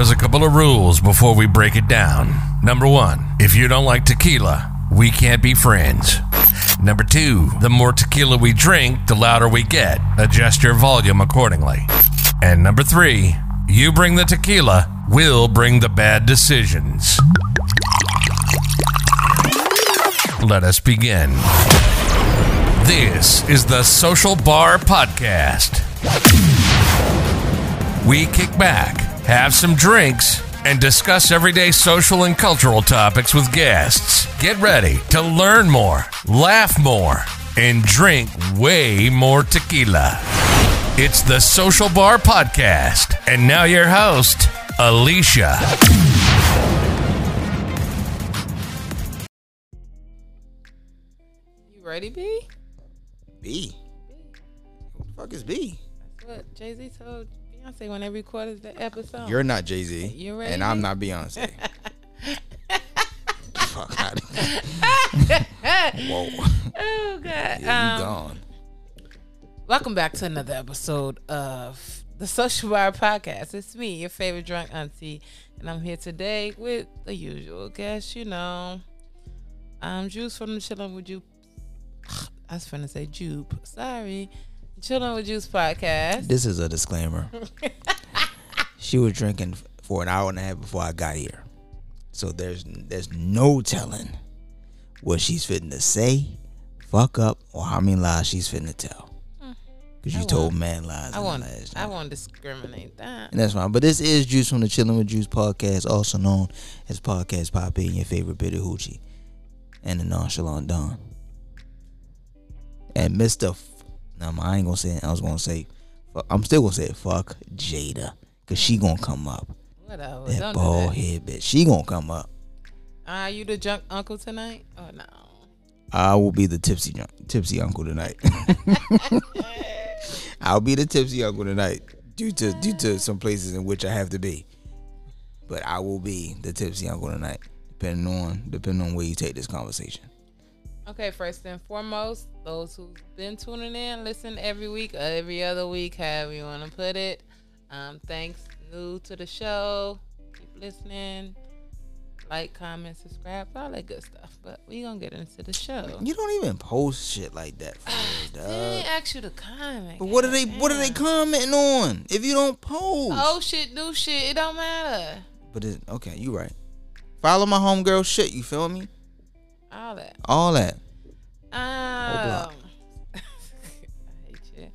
There's a couple of rules before we break it down. Number one, if you don't like tequila, we can't be friends. Number two, the more tequila we drink, the louder we get. Adjust your volume accordingly. And number three, you bring the tequila, we'll bring the bad decisions. Let us begin. This is the Social Bar Podcast. We kick back, have some drinks, and discuss everyday social and cultural topics with guests. Get ready to learn more, laugh more, and drink way more tequila. It's the Social Bar Podcast. And now your host, Alecia. You ready, B? B. What the fuck is B? That's what Jay Z told Beyonce when they recorded the episode. You're not Jay Z, You're ready, and I'm not Beyonce. fuck out. Whoa, oh God. yeah, you Um, gone. welcome back to another episode of the Social Bar Podcast. It's me, your favorite drunk auntie, and I'm here today with the usual guest. You know, I'm Joose from the Chillin' with You. I was finna say Jupe. Sorry, Chillin' with Joose podcast. This is a disclaimer. she was drinking for an hour and a half before I got here, so there's there's no telling what she's fitting to say, fuck up, or how many lies she's fitting to tell. Mm. Because you told man lies. I won't. last I won't discriminate that. And that's fine. But this is Joose from the Chillin' with Joose podcast, also known as Podcast Poppy and your favorite bit of hoochie. And the nonchalant Don. And Mr. No, I ain't gonna say it. I was gonna say, I'm still gonna say fuck Jada. Cause she gonna come up. Whatever. That Don't do bald that. head bitch. She gonna come up. Are you the junk uncle tonight? Oh no. I will be the tipsy junk, tipsy uncle tonight. I'll be the tipsy uncle tonight due to due to some places in which I have to be. But I will be the tipsy uncle tonight, depending on depending on where you take this conversation. Okay, first and foremost, those who've been tuning in, listen every week, every other week, however you want to put it. Um, thanks, new to the show. Keep listening. Like, comment, subscribe, all that good stuff. But we gonna get into the show. You don't even post shit like that for real, didn't ask you to comment. But what are they what are they commenting on if you don't post? Oh shit, new shit. It don't matter. But it, okay, you right. Follow my homegirl shit. You feel me? All that. All that. Um, I hate you.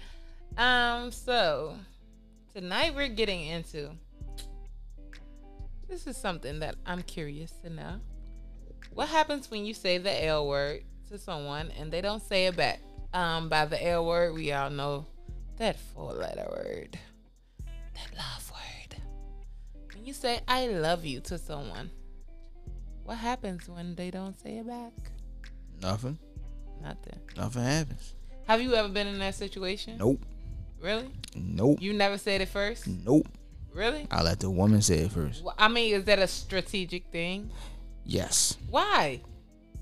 Um, so tonight we're getting into this is something that I'm curious to know. What happens when you say the L word to someone and they don't say it back? Um, by the L word, we all know that four letter word, that love word. When you say I love you to someone, what happens when they don't say it back? Nothing. Nothing. Nothing happens. Have you ever been in that situation? Nope. Really? Nope. You never said it first? Nope. Really? I let the woman say it first. Well, I mean, is that a strategic thing? Yes. Why?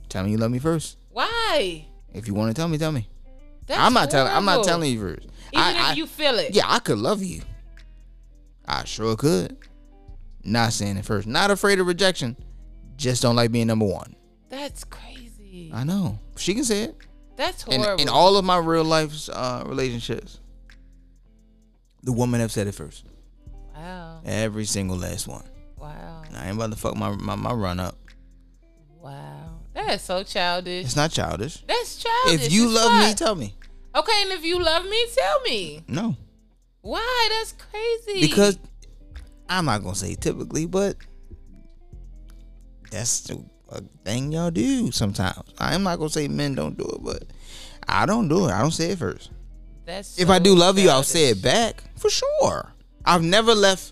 Tell me you love me first. Why? If you want to tell me, tell me. That's I'm not telling. I'm not telling you first. Even I, if I- you feel it. yeah, I could love you. I sure could. Not saying it first. Not afraid of rejection. Just don't like being number one. That's crazy. I know. She can say it. That's horrible. in all of my real life uh, relationships, the woman have said it first. wow. Every single last one. Wow. And I ain't about to fuck my my, my run up. Wow. That is so childish. It's not childish. That's childish. If you as love me, tell me. okay, and if you love me, tell me. No. Why? That's crazy. because I'm not gonna say typically, but that's a thing y'all do sometimes. I'm not gonna say men don't do it, but I don't do it. I don't say it first. that's If I do love you, I'll say it back for sure. I've never left.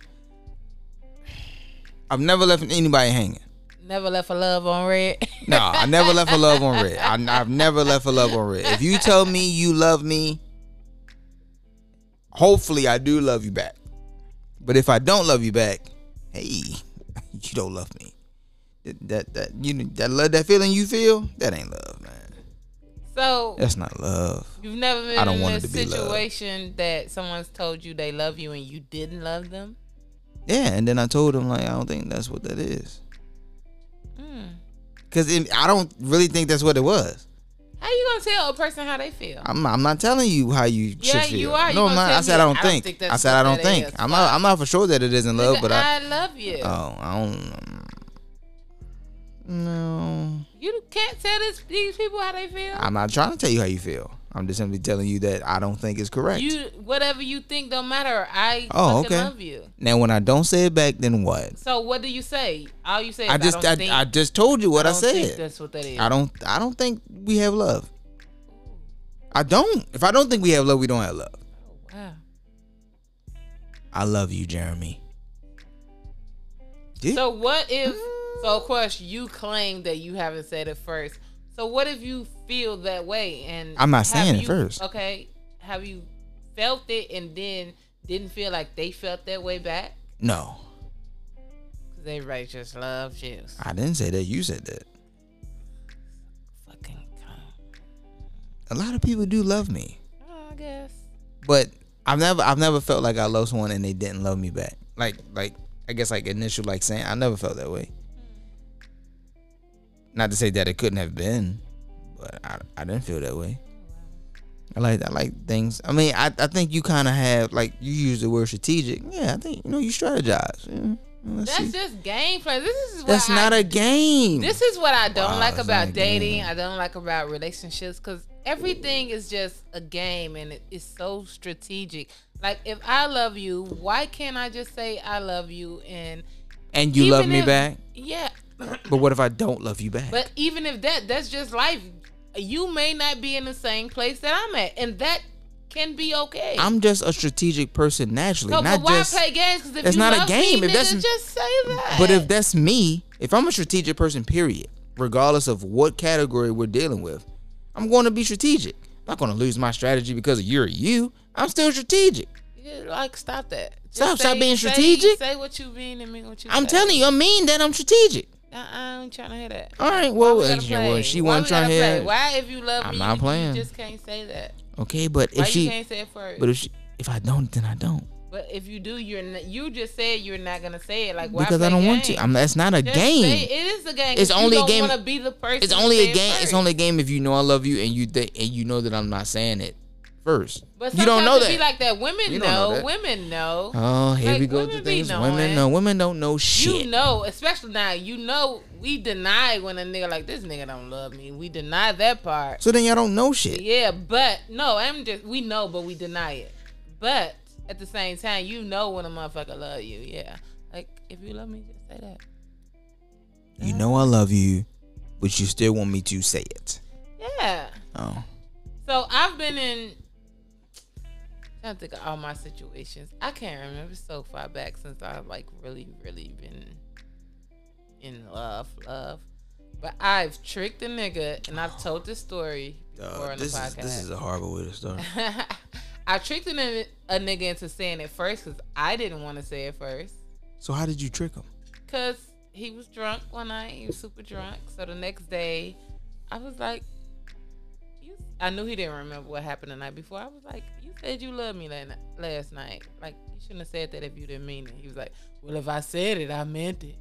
I've never left anybody hanging. Never left a love on red. No, I never left a love on red. I, I've never left a love on red. If you tell me you love me, hopefully I do love you back. But if I don't love you back, hey, you don't love me. That that, you that love that feeling you feel that ain't love, man. so That's not love. You've never been I don't in want a it to be love. situation that someone's told you they love you and you didn't love them. Yeah, and then I told them like I don't think that's what that is. Mm. Cause it, I don't really think that's what it was. How you gonna tell a person how they feel? I'm I'm not telling you how you Yeah, should feel. you are. You No, I'm not. I said I don't I don't think. think I said I don't think. I'm not. I'm not for sure that it isn't love, Nigga, but I. I love you. Oh, I don't. No, you can't tell this, these people how they feel. I'm not trying to tell you how you feel. I'm just simply telling you that I don't think it's correct. You whatever you think don't matter. I Oh, okay. love you. now, when I don't say it back, then what? So what do you say? All you say is I just, I, think, I just told you what I, think said. that's what that is. I don't, I don't think we have love. I don't. If I don't think we have love, we don't have love. Oh, wow. I love you, Jeremy. Yeah. So what if? Mm-hmm. So of course you claim that you haven't said it first. So what if you feel that way and I'm not saying it first. Okay, have you felt it and then didn't feel like they felt that way back? No, Cause everybody just loves you. I didn't say that. You said that. Fucking. A lot of people do love me, Oh, I guess. but I've never, I've never felt like I loved someone and they didn't love me back. Like, like I guess like initial like saying I never felt that way. Not to say that it couldn't have been, but I, I didn't feel that way. I like I like things. I mean, I, I think you kind of have like you use the word strategic. Yeah, I think you know you strategize. Yeah. Let's That's see. just gameplay. This is what That's I not a game. This is what I don't Wow, like about dating. I don't like about relationships because everything is just a game and it is so strategic. Like if I love you, why can't I just say I love you and and you love me if- back. yeah. But what if I don't love you back? But even if that, that's just life. You may not be in the same place that I'm at, and that can be okay. I'm just a strategic person naturally, so, not but why just. play games? Because if that's you not a love game. Me, If that's- just say that. But if that's me, if I'm a strategic person, period, regardless of what category we're dealing with, I'm going to be strategic. I'm not going to lose my strategy because you're you. I'm still strategic. Yeah, like stop that. Just Stop- stop say- being say- strategic. Say, what you mean and mean what you. I'm say. telling you, I mean that I'm strategic. I, I ain't trying to hear that. All right, well, we gotta yeah, play? well, she wasn't trying to hear. Why, if you love I'm me, not playing. you just can't say that. Okay, but Why if she, you can't say it first? but if she, if I don't, then I don't But if you do, you're not, you just said you're not gonna say it. Like why because I don't want games? to. I'm. That's not a Just game. it is a game. It's only a game- don't Want to be the person? It's to only say a it game. It's first. only a game if you know I love you and you th- and you know that I'm not saying it first. But you don't know that. Be like that. Women know. know that. Women know. oh, here Like, we go women to things. Women know. Women don't know shit. You know, especially now. You know, we deny when a nigga like this nigga don't love me. We deny that part. So then y'all don't know shit. Yeah, but no, I'm just we know, but we deny it. But at the same time, you know when a motherfucker love you. Yeah, like if you love me, just say that. You know I love you, but you still want me to say it. Yeah. Oh, So I've been in. To think of all my situations. I can't remember so far back since I've like really, really been in love, love. But I've tricked a nigga, and I've told this story before uh, on the this is this is a horrible way to start. I tricked a, nigga- a nigga into saying it first because I didn't want to say it first. So how did you trick him? Cause he was drunk one night. He was super drunk. So the next day, I was like, I knew he didn't remember what happened the night before. I was like, you said you loved me la- last night. Like you shouldn't have said that if you didn't mean it. He was like, well, if I said it, I meant it.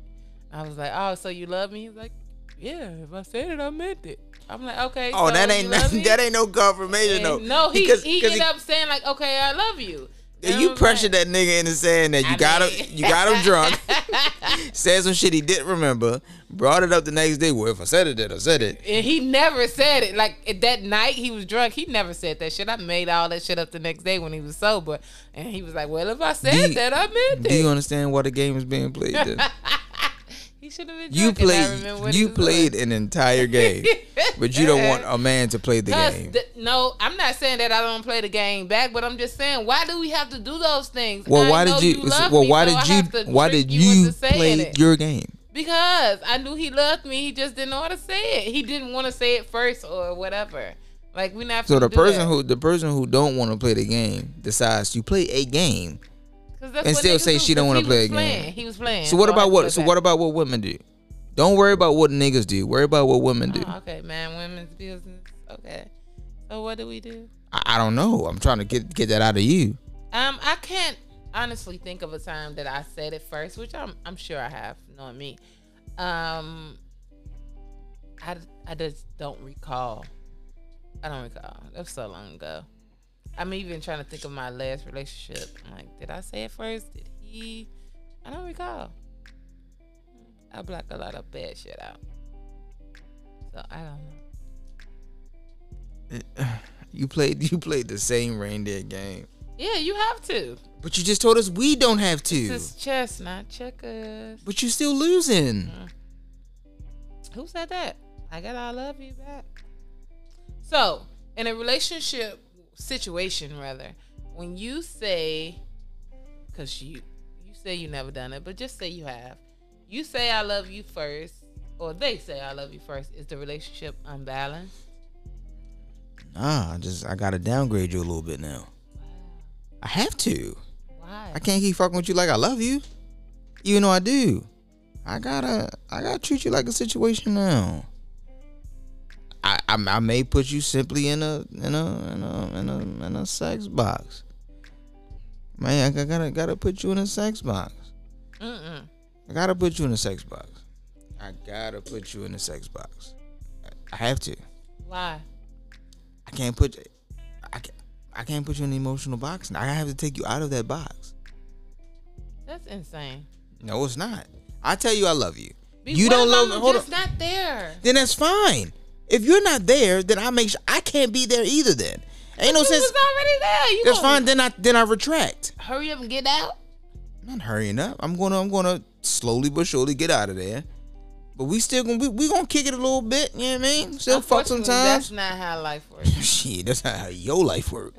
I was like, oh, so you love me? He was like, yeah, if I said it, I meant it. I'm like, okay. Oh, so that ain't that ain't no confirmation though. No, he Because- he ended up saying like, okay, I love you. And you pressured like- that nigga into saying that you I got mean- him, you got him drunk, said some shit he didn't remember, brought it up the next day. Well, if I said it, then I said it. And he never said it. Like that night he was drunk. He never said that shit. I made all that shit up the next day when he was sober. And he was like, Well, if I said Do that, I meant it. Do you understand why the game is being played? Then? he should have been you drunk and I remember played, you played doing. an entire game, but you don't want a man to play the game. no, I'm not saying that I don't play the game back, but I'm just saying, why do we have to do those things? Well, I why did you? well, me, why so did you? Why did you play it. your game? Because I knew he loved me. He just didn't know how to say it. He didn't want to say it first or whatever. Like we not. So the person that. who the person who don't want to play the game decides to play a game, that's and still say she don't wanna play was a game. playing. He was playing. So what I about what? So what about what women do? Don't worry about what niggas do. Worry about what women do. Oh, okay, man. Women's business. Okay. So what do we do? I, I don't know. I'm trying to get get that out of you. Um, I can't. honestly think of a time that I said it first, which I'm I'm sure I have, knowing me. Um, I I just don't recall. I don't recall. That was so long ago. I'm even trying to think of my last relationship. I'm like, did I say it first? Did he? I don't recall. I block a lot of bad shit out. So I don't know. You played you played the same reindeer game. Yeah, you have to. But you just told us we don't have to. This is chess, not checkers. But you're still losing. Mm. Who said that? I got I love you back. So, in a relationship situation, rather, when you say, because you you say you never done it, but just say you have, you say I love you first, or they say I love you first. Is the relationship unbalanced? Nah, I just I gotta downgrade you a little bit now. I have to. Why? I can't keep fucking with you like I love you. Even though I do. I gotta I gotta treat you like a situation now. I, I, I may put you simply in a in a in a in a in a sex box. Man, I gotta gotta put you in a sex box. Mm-mm. I gotta put you in a sex box. I gotta put you in a sex box. I have to. Why? I can't put I can't put you in an emotional box. I have to take you out of that box. That's insane. No, it's not. I tell you I love you. Be- you don't love hold just on. not there. Then that's fine. If you're not there, then I make sure I can't be there either then. Ain't no you sense. was already there. You That's gonna fine. Then I then I retract. Hurry up and get out. I'm not hurrying up. I'm gonna I'm gonna slowly but surely get out of there. But we still gonna we, we gonna kick it a little bit, you know what I mean? Still fuck sometimes. That's not how life works. Shit, that's not how your life works.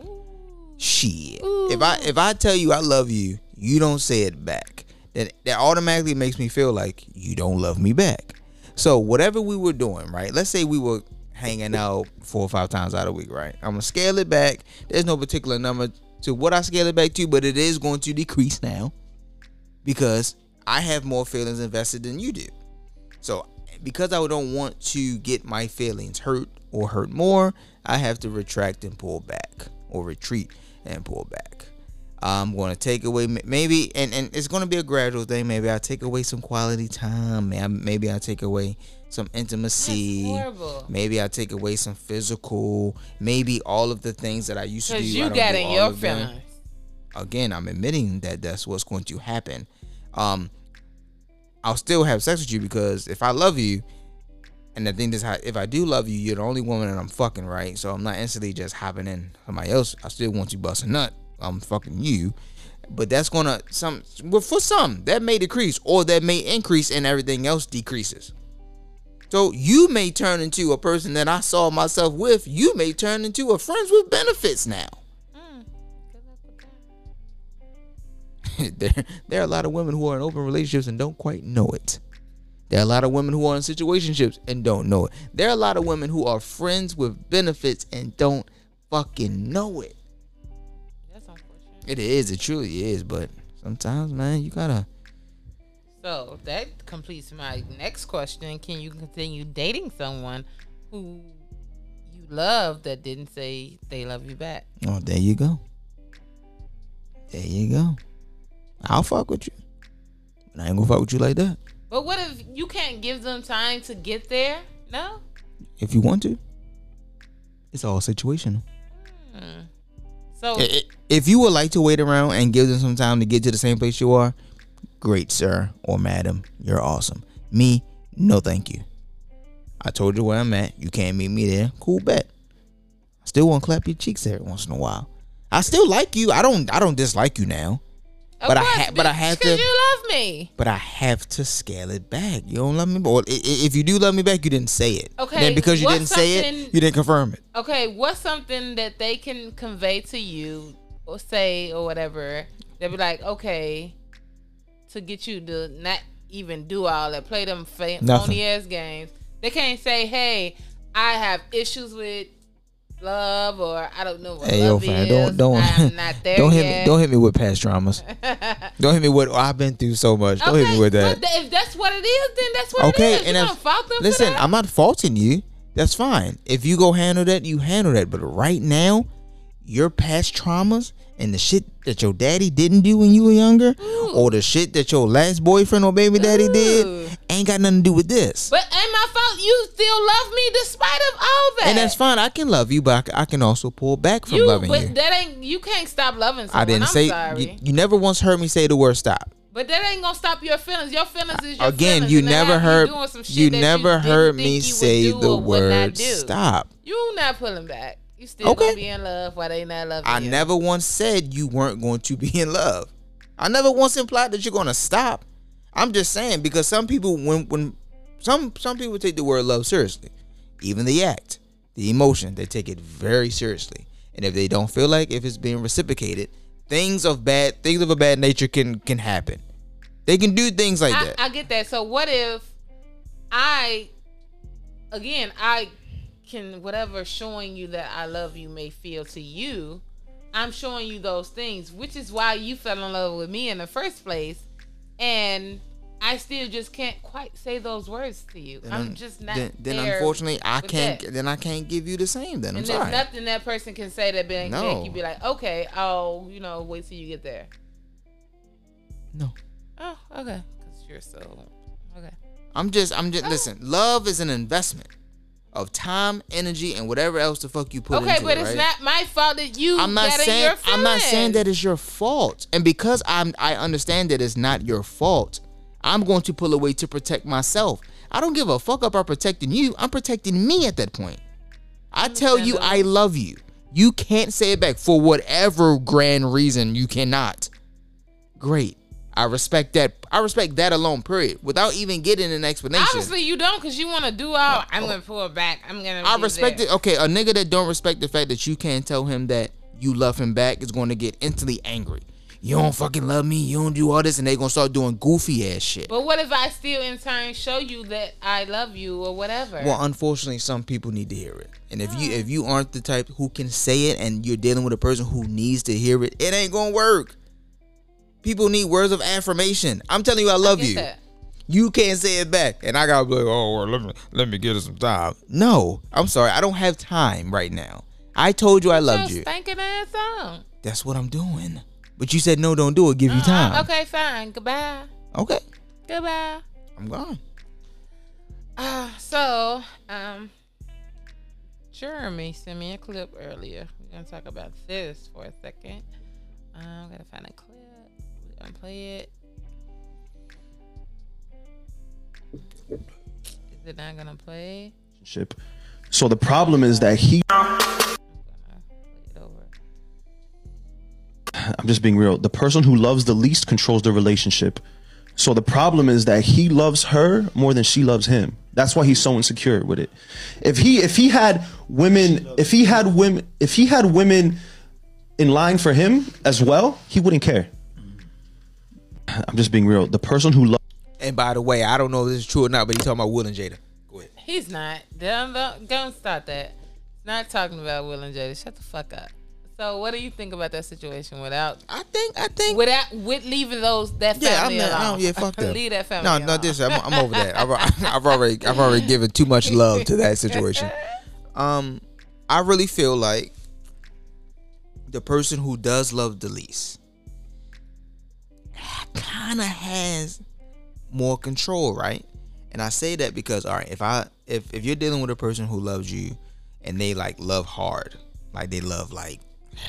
Shit. If I if I tell you I love you, you don't say it back. Then that automatically makes me feel like you don't love me back. So whatever we were doing, right? Let's say we were hanging out four or five times out of week, right? I'm gonna scale it back. There's no particular number to what I scale it back to, but it is going to decrease now because I have more feelings invested than you do. So because I don't want to get my feelings hurt or hurt more, I have to retract and pull back or retreat and pull back. I'm going to take away maybe, and, and it's going to be a gradual thing. Maybe I take away some quality time. Maybe I take away some intimacy. Maybe I take away some physical. Maybe all of the things that I used to do. Because you got in your feelings. again, I'm admitting that that's what's going to happen. Um, I'll still have sex with you because if I love you, and the thing is, if I do love you, you're the only woman that I'm fucking, right? So I'm not instantly just hopping in somebody else. I still want you bust a nut. I'm fucking you, but that's gonna some. Well, for some, that may decrease or that may increase, and everything else decreases. So you may turn into a person that I saw myself with. You may turn into a friends with benefits now. there, there are a lot of women who are in open relationships and don't quite know it. There are a lot of women who are in situationships and don't know it. There are a lot of women who are friends with benefits and don't fucking know it. That's unfortunate. It is, it truly is, but sometimes, man, you gotta. So that completes my next question. Can you continue dating someone who you love that didn't say they love you back? Oh, there you go. There you go. I'll fuck with you, but I ain't gonna fuck with you like that. But what if you can't give them time to get there? No? If you want to, it's all situational. Hmm. So If you would like to wait around and give them some time to get to the same place you are, great, sir or madam. You're awesome. Me, no thank you. I told you where I'm at. You can't meet me there. Cool bet. I still want to clap your cheeks every once in a while. I still like you. I don't. I don't dislike you now. Of but I course, ha- but I have to- you love me. But I have to scale it back. You don't love me, or i- i- if you do love me back, you didn't say it. Okay, Then because you didn't say it, you didn't confirm it. Okay, what's something that they can convey to you or say or whatever? They'll be like, okay, to get you to not even do all that, play them phony ass games. They can't say, hey, I have issues with love or I don't know what Hey yo, fam, don't don't I'm not there don't hit yet. me don't hit me with past traumas. don't hit me with oh, I've been through so much. Don't hit me with that. if that's what it is, then that's what Okay, it is. and you if- fault them Listen? I'm not faulting you. That's fine. If you go handle that, you handle that. But right now, your past traumas and the shit that your daddy didn't do when you were younger, mm. or the shit that your last boyfriend or baby daddy Ooh. did, ain't got nothing to do with this. But ain't my fault. You still love me despite of all that. and that's fine. I can love you, but I can also pull back from you. loving but you. that ain't. You can't stop loving someone. I didn't I'm say Sorry. you, you never once heard me say the word stop. but that ain't gonna stop your feelings. Your feelings is your Again, feelings, you never heard shit you never heard me you say the or would not word stop. You not pulling back. You still Okay. gonna be in love while they not loving I you. I never once said you weren't going to be in love. I never once implied that you're going to stop. I'm just saying because some people when when some some people take the word love seriously. Even the act, the emotion, they take it very seriously. And if they don't feel like if it's being reciprocated, things of bad things of a bad nature can can happen. They can do things like I, that. I get that. So what if I again I can whatever showing you that I love you may feel to you, I'm showing you those things, which is why you fell in love with me in the first place. And I still just can't quite say those words to you. Then I'm just not. then, then there unfortunately I can't that. then I can't give you the same then. I'm And there's sorry. nothing that person can say that make No. make you be like, okay, oh, you know, wait till you get there. no. Oh, okay, because you're so okay. I'm just, I'm Oh. just, listen, love is an investment of time, energy, and whatever else the fuck you put Okay, into but it, it's right? not my fault that you. I'm not saying, I'm not saying that it's your fault. And because I'm, I understand that it's not your fault, I'm going to pull away to protect myself. I don't give a fuck about protecting you. I'm protecting me at that point. I tell you I love you. You can't say it back for whatever grand reason you cannot. Great. I respect that. I respect that alone, period. Without even getting an explanation. Obviously, you don't, because you want to do all. Uh, I'm gonna pull it back. I'm gonna. I respect there. it. Okay, a nigga that don't respect the fact that you can't tell him that you love him back is going to get instantly angry. You don't fucking love me. You don't do all this, and they gonna start doing goofy ass shit. But what if I still in turn show you that I love you or whatever? Well, unfortunately, some people need to hear it, and if you if you aren't the type who can say it, and you're dealing with a person who needs to hear it, it ain't gonna work. People need words of affirmation. I'm telling you, I love Get you. that. You can't say it back, and I gotta be like, oh, well, let me let me get it some time. No, I'm sorry, I don't have time right now. I told you I loved Your you. stinking ass on. That's what I'm doing. But you said no, don't do it. Give you time. Uh, okay, fine. Goodbye. Okay, Goodbye. I'm gone. Uh, so, um, Jeremy sent me a clip earlier. We're gonna talk about this for a second. I'm gonna find a clip. We're gonna play it. Is it not gonna play? relationship. So the problem is that he I'm gonna play it over. I'm just being real. The person who loves the least controls the relationship. So the problem is that he loves her more than she loves him. That's why he's so insecure with it. If he if he had women if he had women if he had women in line for him as well, he wouldn't care. I'm just being real. The person who loves And by the way, I don't know if this is true or not, but he's talking about Will and Jada. Go ahead. He's not. Don't, don't, don't start that. Not talking about Will and Jada. Shut the fuck up. So, what do you think about that situation without I think. I think. without with leaving those that yeah, I'm family not. I alone? don't, yeah, fuck that. Leave that family. No, alone. no, this. I'm, I'm over that. I've, I've already, I've already given too much love to that situation. Um, I really feel like the person who does love the least kind of has more control, right? And I say that because, all right, if I, if if you're dealing with a person who loves you, and they like love hard, like they love like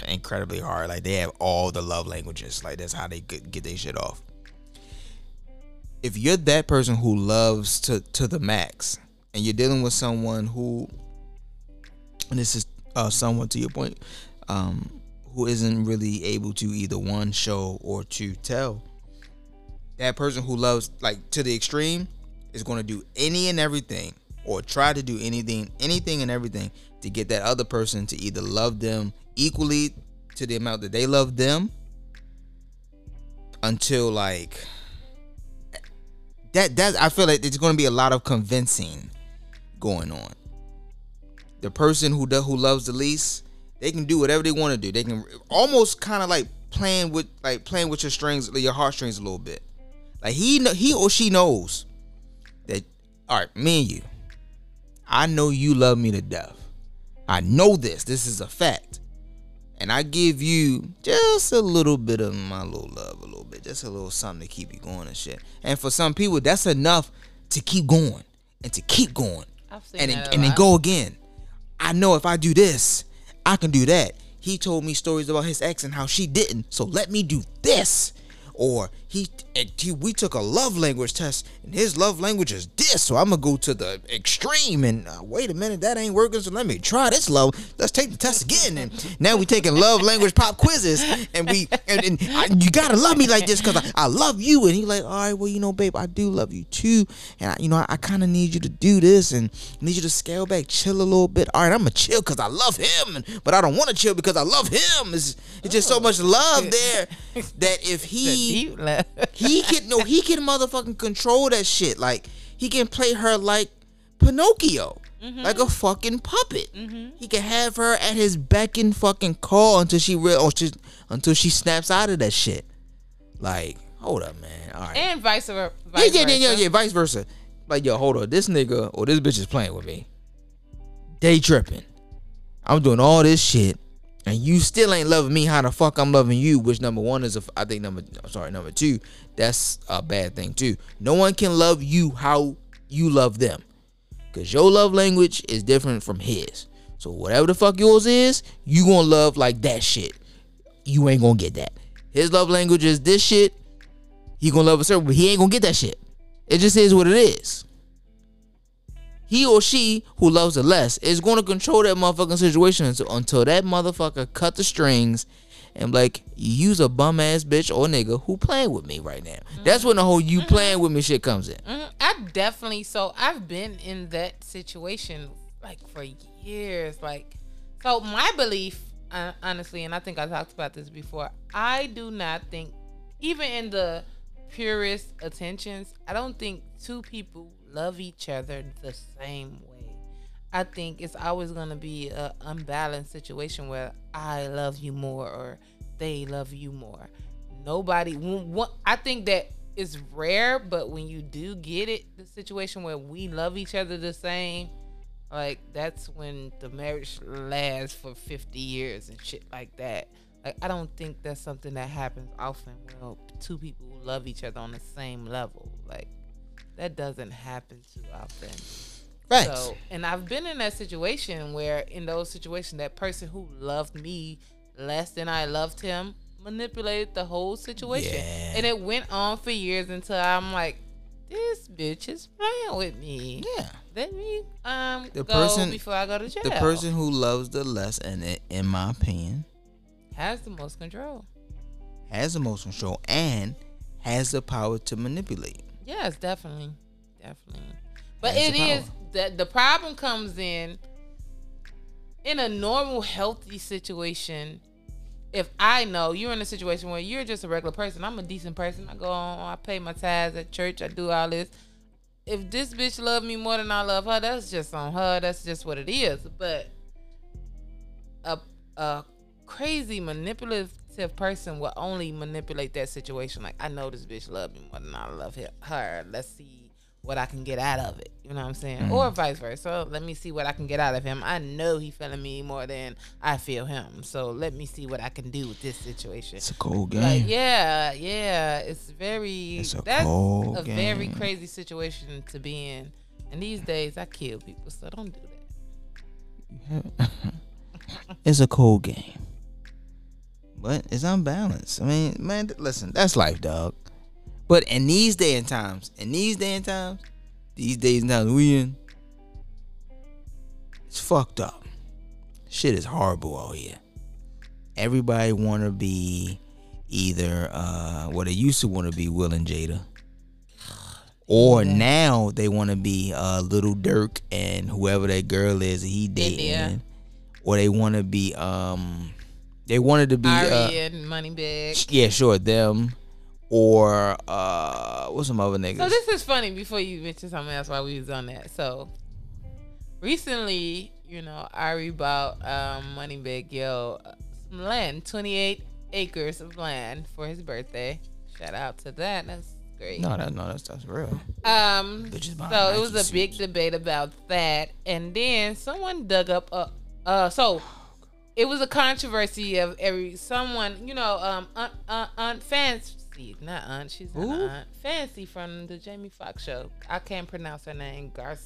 incredibly hard, like they have all the love languages, like that's how they get, get their shit off if you're that person who loves to to the max and you're dealing with someone who and this is uh someone to your point um who isn't really able to either one show or to tell that person who loves like to the extreme is going to do any and everything or try to do anything anything and everything to get that other person to either love them equally to the amount that they love them until like that that I feel like there's going to be a lot of convincing going on. The person who does who loves the least, they can do whatever they want to do. They can almost kind of like playing with like playing with your strings, your heartstrings a little bit. Like he he or she knows that all right, me and you. I know you love me to death. I know this. This is a fact. and I give you just a little bit of my little love, a little bit, just a little something to keep you going and shit. And for some people, that's enough to keep going and to keep going and then, and then go again. I know if I do this, I can do that. He told me stories about his ex and how she didn't, so let me do this. Or he, he we took a love language test and his love language is this, so I'm gonna go to the extreme and uh, wait a minute that ain't working, so let me try this love. Let's take the test again, and now we taking love language pop quizzes, and we and, and I, you gotta love me like this because I, I love you, and he like, all right, well you know, babe, I do love you too, and I, you know I, I kind of need you to do this and need you to scale back, chill a little bit. All right, I'm gonna chill because I love him, and, but I don't want to chill because I love him. It's, it's just so much love there that if he he can no he can motherfucking control that shit like he can play her like pinocchio mm-hmm. like a fucking puppet. Mm-hmm. He can have her at his beck and fucking call until she real or she, until she snaps out of that shit. Like hold up man. All right. And vice versa. yeah yeah yeah yeah yeah vice versa. Like yo hold on this nigga or this bitch is playing with me. They tripping. I'm doing all this shit and you still ain't loving me how the fuck I'm loving you, which number one is a, I think number I'm sorry number two, that's a bad thing too. No one can love you how you love them, cause your love language is different from his. So whatever the fuck yours is, you gonna love like that shit. You ain't gonna get that. His love language is this shit. He gonna love a certain, but he ain't gonna get that shit. It just is what it is he or she who loves it less is going to control that motherfucking situation until, until that motherfucker cut the strings and like use a bum ass bitch or nigga who playing with me right now. That's when the whole you playing with me shit comes in. Mhm. I definitely so I've been in that situation like for years. Like, so my belief, uh, honestly, and I think I talked about this before. I do not think, even in the purest attentions, I don't think two people love each other the same way. I think it's always gonna be an unbalanced situation where I love you more or they love you more. Nobody. I think that it's rare, but when you do get it, the situation where we love each other the same, like that's when the marriage lasts for fifty years and shit like that. Like I don't think that's something that happens often. Well, two people love each other on the same level, like that doesn't happen too often. Right. So, and I've been in that situation where, in those situations, that person who loved me less than I loved him manipulated the whole situation, Yeah. and it went on for years until I'm like, this bitch is playing with me. yeah. Let me um The go person- before I go to jail. The person who loves the less, and it, in my opinion, has the most control. has the most control and has the power to manipulate. Yes, definitely, definitely. But it the that the problem comes in in a normal, healthy situation. If I know you're in a situation where you're just a regular person, I'm a decent person. I go on, I pay my tithes at church, I do all this. If this bitch love me more than I love her, that's just on her. That's just what it is. But a a crazy manipulative person will only manipulate that situation. Like I know this bitch love me more than I love her. Let's see what I can get out of it. You know what I'm saying? Mm-hmm. Or vice versa. Let me see what I can get out of him. I know he feeling me more than I feel him. So let me see what I can do with this situation. It's a cold game. Like yeah, yeah, it's very It's a that's a very crazy situation to be in. And these days I kill people, so don't do that. it's a cold game. But it's unbalanced. I mean, man, listen, that's life, dog. But in these day and times, in these day and times, these days and times we in, it's fucked up. Shit is horrible out here. Everybody wanna be either uh what they used to want to be Will and Jada. Or now they want to be uh, Lil Durk and whoever that girl is that he dating or they want to be um they wanted to be Ari uh, and Moneybagg. yeah sure them or uh what's some other niggas So this is funny. Before you mention something else, while we was on that, so recently, you know, Ari bought um, Moneybagg Yo some land, twenty eight acres of land for his birthday. Shout out to that. That's great. no that no that's that's real Um, so it was a big debate about that, and then someone dug up a uh. So it was a controversy of every someone, you know, um, Aunt, Aunt, Aunt Fancy, not Aunt, she's not Aunt Fancy from the Jamie Foxx show. I can't pronounce her name, Gar-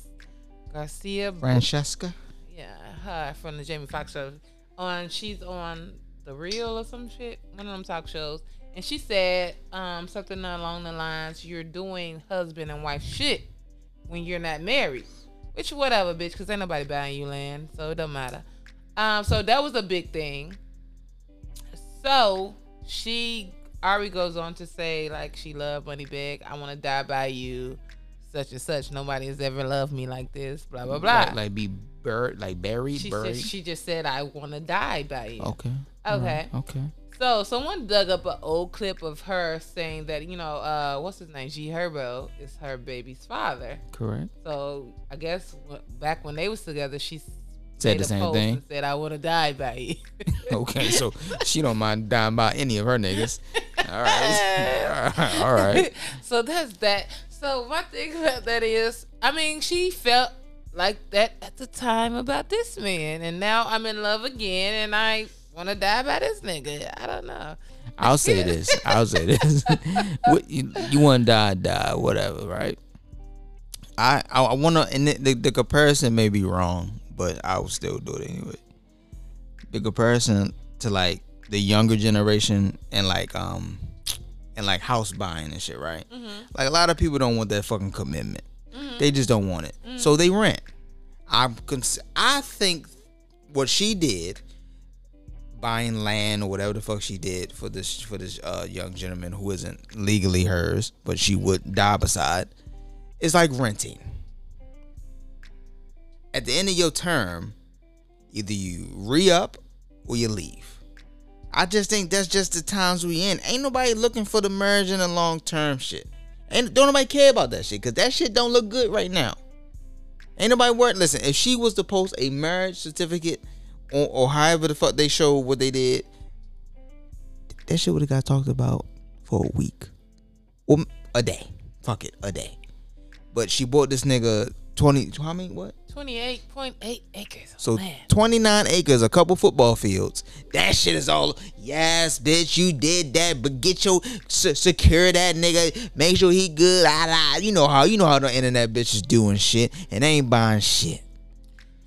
Garcia. Francesca. Yeah, her from the Jamie Foxx show. On she's on the Real or some shit, one of them talk shows, and she said um something along the lines, "You're doing husband and wife shit when you're not married." Which whatever, bitch, because ain't nobody buying you land, so it don't matter. Um, so that was a big thing. So she Ari goes on to say like she loved Moneybagg. I want to die by you, such and such. Nobody has ever loved me like this. Blah blah blah. Like, like be buried, like buried, She buried. said she just said I want to die by you. okay. Okay. Okay. So someone dug up an old clip of her saying that you know uh what's his name G Herbo is her baby's father. Correct. So I guess back when they was together, she Said the same thing? said I want to die by you. Okay, so she don't mind dying by any of her niggas. All right. All right. so that's that. So my thing about that is, I mean, she felt like that at the time about this man, and now I'm in love again, and I want to die by this nigga. I don't know. I'll say this. I'll say this. What- you, you want to die, die, whatever, right? I I, I want to, and the, the, the comparison may be wrong, but I would still do it anyway. The comparison to like the younger generation and like um and like house buying and shit, right? Like a lot of people don't want that fucking commitment. They just don't want it, so they rent. I'm cons- I think what she did buying land or whatever the fuck she did for this for this uh, young gentleman who isn't legally hers, but she would die beside. It's like renting. At the end of your term, either you re up or you leave. I just think that's just the times we in. Ain't nobody looking for the marriage and the long term shit. Ain't don't nobody care about that shit because that shit don't look good right now. Ain't nobody worried. Listen, if she was to post a marriage certificate or, or however the fuck they showed what they did, that shit would have got talked about for a week or a day. Fuck it, a day. But she bought this nigga twenty. How many? What? Twenty-eight point eight acres. Of So land. 29 acres, a couple football fields. That shit is all, yes, bitch, you did that, but get your, se- secure that nigga, make sure he good, ah, ah. You know how, you know how the internet bitches doing shit, and they ain't buying shit.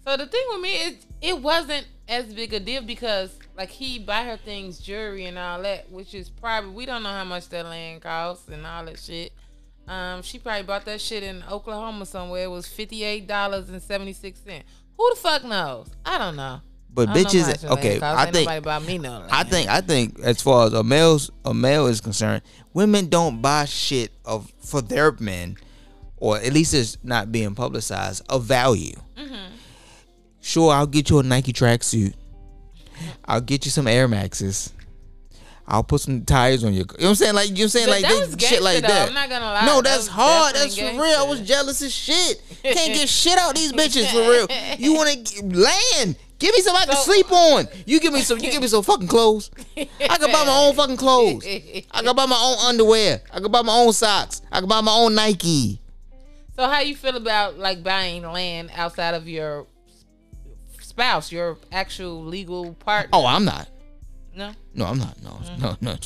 So the thing with me is, it wasn't as big a deal because like he buy her things, jewelry and all that, which is probably we don't know how much that land costs and all that shit. Um, she probably bought that shit in Oklahoma somewhere. It was fifty eight dollars and seventy six cents. Who the fuck knows? I don't know. But I don't know bitches, how much the land okay. I think, buy me no. I think, I think, as far as a male's, a male is concerned, women don't buy shit of for their men, or at least it's not being publicized of value. Mm-hmm. Sure, I'll get you a Nike tracksuit. I'll get you some Air Maxes. I'll put some tires on your. You know what I'm saying? Like you know what I'm saying? But like that they- shit like though, that. I'm not gonna lie. No, that's was hard. That's for real. I was jealous as shit. Can't get shit out these bitches for real. You want to land? Give me something I can sleep on. You give me some. You give me some fucking clothes. I can buy my own fucking clothes. I can buy my own underwear. I can buy my own socks. I can buy my own Nike. So how you feel about like buying land outside of your spouse, your actual legal partner? Oh, I'm not. No. No, I'm not. No, no, no.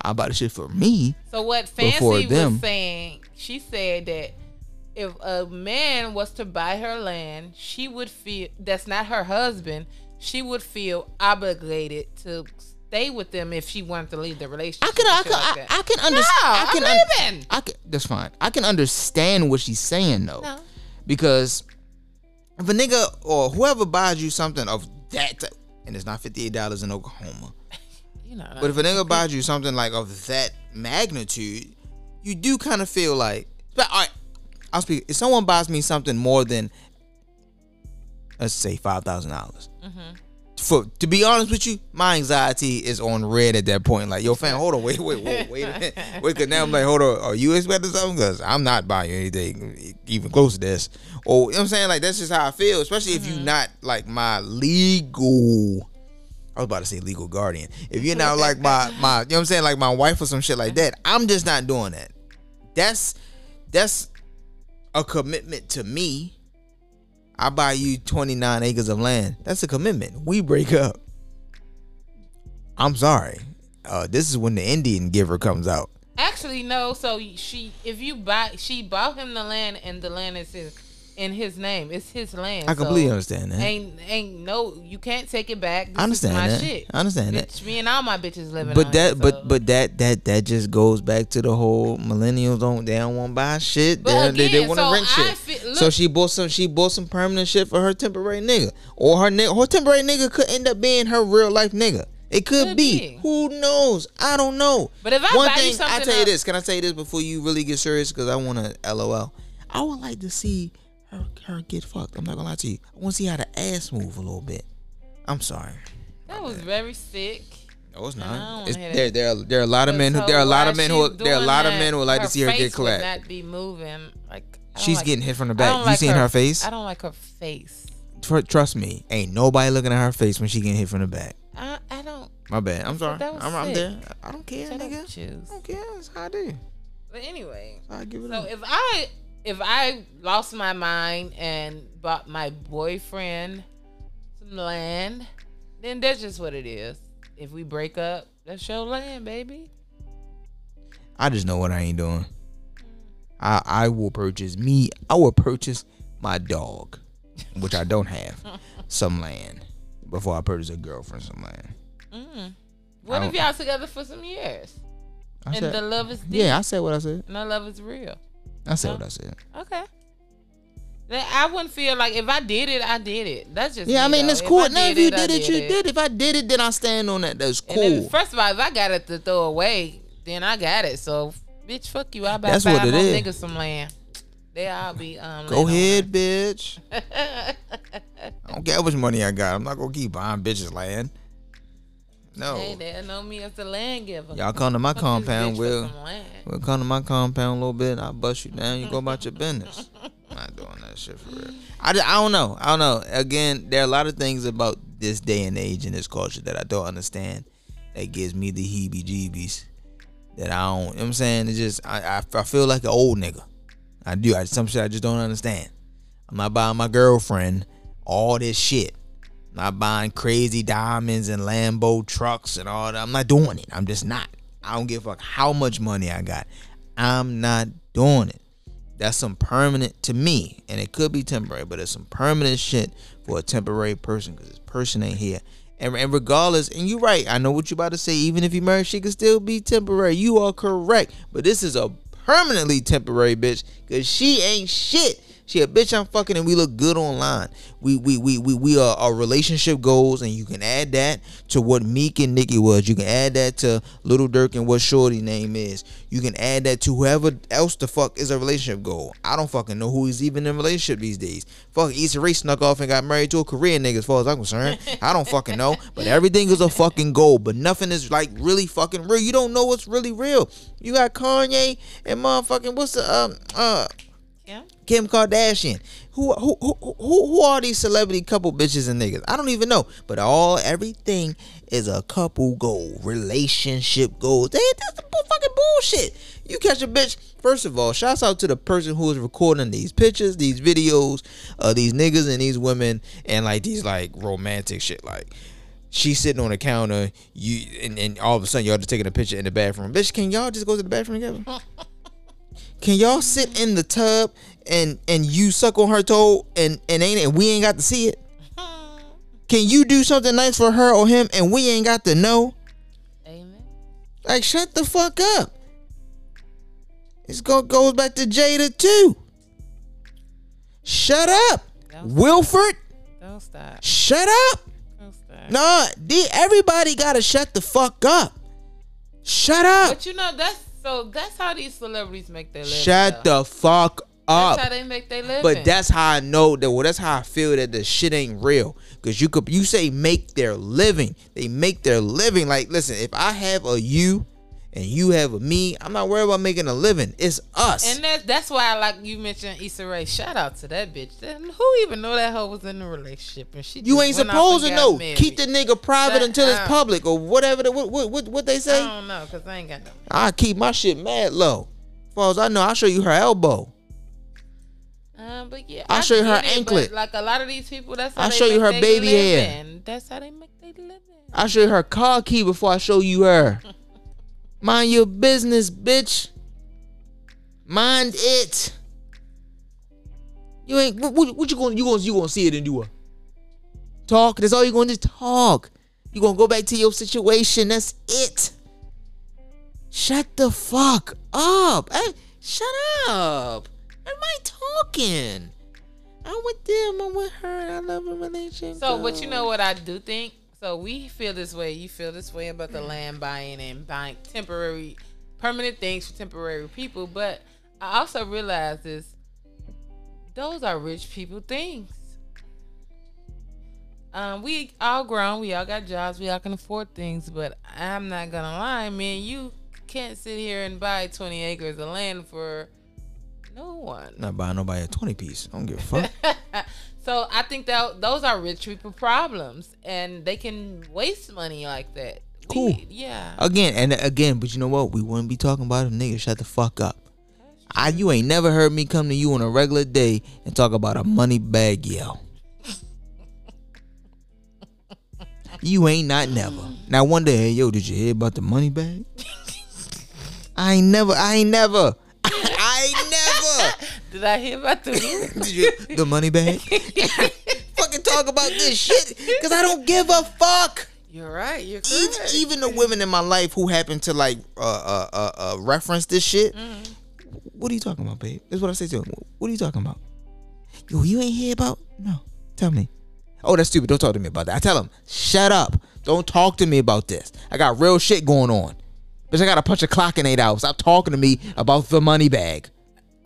I buy the shit for me. So what Fancy them. was saying, she said that if a man was to buy her land, she would feel that's not her husband. She would feel obligated to stay with them if she wanted to leave the relationship. I can, I can, like I. I can understand. No, I can, I'm un- leaving. I can. That's fine. I can understand what she's saying though, No. because if a nigga or whoever buys you something of that, type- and it's not fifty eight dollars in Oklahoma, You know, but if a nigga buys you something like of that magnitude, you do kind of feel like. But all right, I'll speak. If someone buys me something more than, let's say five thousand dollars. Mm-hmm. For to be honest with you, my anxiety is on red at that point. Like, yo, fam, hold on, wait, wait, wait, wait a minute, wait. Cause now I'm like, hold on, are you expecting something? Cause I'm not buying anything even close to this. Or you know what I'm saying, like that's just how I feel. Especially if you're mm-hmm. not like my legal. I was about to say legal guardian. If you're not like my my, you know what I'm saying, like my wife or some shit like that, I'm just not doing that. That's that's a commitment to me. I buy you 29 acres of land. That's a commitment. We break up. I'm sorry. Uh, this is when the Indian giver comes out. Actually, no. So she, if you buy, she bought him the land, and the land is his in his name. It's his land. I completely so understand that. Ain't ain't no. You can't take it back. This I understand is my that. Shit. I understand that. Me and all my bitches living. But that, it, but so- but that that that just goes back to the whole millennials don't they don't want to buy shit. They, they, they want to so rent I shit. feel- so she bought some. She bought some permanent shit for her temporary nigga, or her nigga. Her temporary nigga could end up being her real life nigga. It could, Could be. be. Who knows? I don't know. But if I one buy you thing, I something tell you this. Can I tell you this before you really get serious? Because I want to LOL. I would like to see her her get fucked. I'm not gonna lie to you. I want to see how the ass move a little bit. I'm sorry. that was very sick. No, it's don't It's, there, there, are, there are a lot of men who there are a lot of men who there are a lot of men who would like to see her get clapped. Not be moving like She's like- getting hit from the back. You like seen her face? I don't like her face. Tr- trust me, ain't nobody looking at her face when she getting hit from the back. I I don't. My bad. I'm sorry. I'm, I'm there. I don't care, Shut nigga. I don't care. That's how I do. But anyway, how I give it so up. if I if I lost my mind and bought my boyfriend some land, then that's just what it is. If we break up, that's your land, baby. I just know what I ain't doing. I I will purchase me. I will purchase my dog, which I don't have, some land before I purchase a girlfriend some land. Mm. What if y'all together for some years I and said, the love is deep? yeah, I said what I said. and the love is real. I said what I said. Okay. Then I wouldn't feel like if I did it, I did it. That's just Yeah, I mean though. that's cool. Now if you did it, you did. If I did it, then I stand on that. That's cool. first of all, if I got it to throw away, then I got it. So, bitch, fuck you. I buy That's five what it niggas some land. They all be um. Go ahead, bitch. I don't care how much money I got. I'm not gonna keep buying bitches land. No. Hey, they know me as the land giver. Y'all come to my compound, Will. We'll come to my compound a little bit. and I'll bust you down. You go about your business. I'm not doing that shit for real. I, just- I don't know. I don't know. Again, there are a lot of things about this day and age and this culture that I don't understand. That gives me the heebie-jeebies. That I don't. You know what I'm saying? It's just I, I, I feel like an old nigga. I do. I some shit I just don't understand. I'm not buying my girlfriend all this shit. Not buying crazy diamonds and Lambo trucks and all that. I'm not doing it. I'm just not. I don't give a fuck how much money I got. I'm not doing it. That's some permanent to me, and it could be temporary, but it's some permanent shit for a temporary person because this person ain't here. And, and regardless, and you're right. I know what you're about to say. Even if you married, she could still be temporary. You are correct, but this is a permanently temporary bitch because she ain't shit. She a bitch I'm fucking and we look good online. We we we we, we are our relationship goals and you can add that to what Meek and Nicki was. You can add that to Lil Durk and what Shorty name is. You can add that to whoever else the fuck is a relationship goal. I don't fucking know who is even in a relationship these days. Fuck Issa Rae snuck off and got married to a Korean nigga as far as I'm concerned. I don't fucking know. But everything is a fucking goal. But nothing is like really fucking real. You don't know what's really real. You got Kanye and motherfucking what's the um uh Yeah. Kim Kardashian. Who who who who, who are these celebrity couple bitches and niggas? I don't even know. But all everything is a couple goal, relationship goals. They that's the fucking bullshit. You catch a bitch. First of all, shouts out to the person who is recording these pictures, these videos, uh, these niggas and these women, and like these like romantic shit. Like she's sitting on the counter, you and, and all of a sudden y'all just taking a picture in the bathroom. Bitch, can y'all just go to the bathroom together? Can y'all sit in the tub and and you suck on her toe and and ain't and we ain't got to see it? Can you do something nice for her or him and we ain't got to know? Amen. Like shut the fuck up. It's go goes back to Jada too. Shut up, Don't, Wilford. don't stop. Shut up. Don't stop. Nah, everybody gotta shut the fuck up. Shut up. But you know that's so that's how these celebrities make their living. Shut though. the fuck up. That's how they make their living. But that's how I know that. Well, that's how I feel that the shit ain't real. Cause you could, you say make their living. They make their living. Like, listen, if I have a you, and you have a me, I'm not worried about making a living. It's us. And that's that's why I like you mentioned Issa Rae. Shout out to that bitch. Then Who even know that hoe was in a relationship and she you ain't supposed to know. married. Keep the nigga private until it's public or whatever. The, what, what what what they say? I don't know because I ain't got no. I keep my shit mad low. As I know, I'll show you her elbow. Um, but yeah, I'll I show you her it, anklet. Like a lot of these people, that's how I'll they show you make her baby hair. living. That's how they make their living. I'll show you her car key before I show you her. Mind your business, bitch. Mind it. You ain't what, what, what you going you going you going to see it and do what? Uh? Talk. That's all you're going to talk. You going to go back to your situation. That's it. Shut the fuck up. Shut up. Am I talking? I'm with them. I'm with her. I love a relationship. So, but you know what I do think? So we feel this way. You feel this way about the land buying and buying temporary, permanent things for temporary people. But I also realize this: those are rich people things. Um, we all grown. We all got jobs. We all can afford things. But I'm not gonna lie, man. You can't sit here and buy 20 acres of land for no one. Not buying nobody a 20 piece. I don't give a fuck. so I think that those are rich people problems, and they can waste money like that. We- Cool. yeah. Again and again, but you know what? We wouldn't be talking about it. Nigga, shut the fuck up. I you ain't never heard me come to you on a regular day and talk about a Moneybagg Yo. you ain't not never. Now one day, hey, yo, did you hear about the Moneybagg? I ain't never. I ain't never. I ain't never. Did I hear about the? Did you the Moneybagg? Fucking talk about this shit because I don't give a fuck. You're right. You're even, even the women in my life who happen to like uh, uh, uh, uh, reference this shit. What are you talking about, babe? That's what I say to them. What are you talking about? Yo, you ain't hear about? No, tell me. Oh, that's stupid. Don't talk to me about that. I tell them, shut up. Don't talk to me about this. I got real shit going on. Bitch, I got to punch a clock in eight hours. Stop talking to me about the Moneybagg.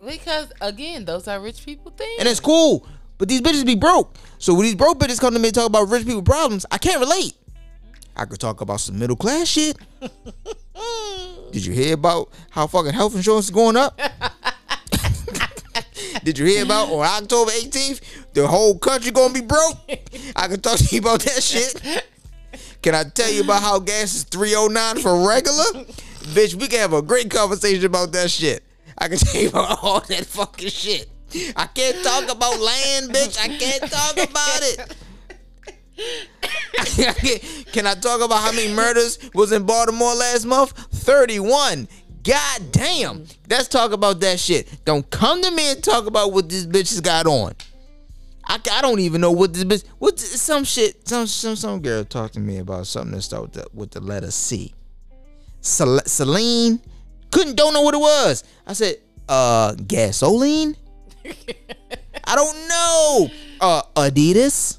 Because again, those are rich people things. And it's cool. But these bitches be broke. So when these broke bitches come to me and talk about rich people problems, I can't relate. I could talk about some middle class shit. Did you hear about how fucking health insurance is going up? Did you hear about on October 18th, the whole country gonna be broke? I can talk to you about that shit. Can I tell you about how gas is 309 for regular? Bitch, we can have a great conversation about that shit. I can tell you about all that fucking shit. I can't talk about land, bitch. I can't talk about it. Can I talk about how many murders was in Baltimore last month? 31. God damn. Let's talk about that shit. Don't come to me and talk about what this bitch has got on. I, I don't even know what this bitch. What some shit? Some some some girl talked to me about something that started with the, with the letter C. Cel- Celine couldn't don't know what it was. I said, uh, gasoline. I don't know. Uh, Adidas.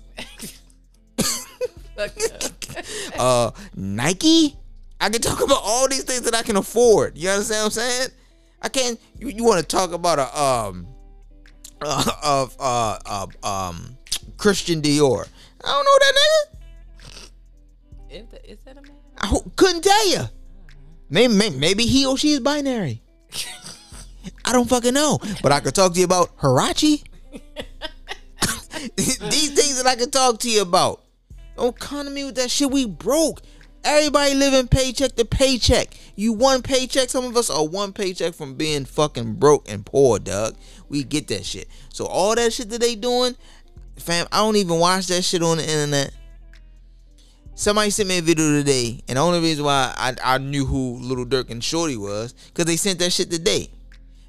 uh, Nike. I can talk about all these things that I can afford. You understand what I'm saying? I can't. You, you want to talk about a um uh, of uh, uh um Christian Dior? I don't know that nigga. Is, that- is that a man? I couldn't tell you. Maybe, maybe maybe he or she is binary. I don't fucking know. But I could talk to you about Huarache. These things that I can talk to you about. Don't come to me with that shit. We broke. Everybody living paycheck to paycheck. You one paycheck. Some of us are one paycheck from being fucking broke and poor, Doug. We get that shit. So all that shit that they doing, fam, I don't even watch that shit on the internet. Somebody sent me a video today, and the only reason why I, I knew who Lil Durk and Shorty was, because they sent that shit today.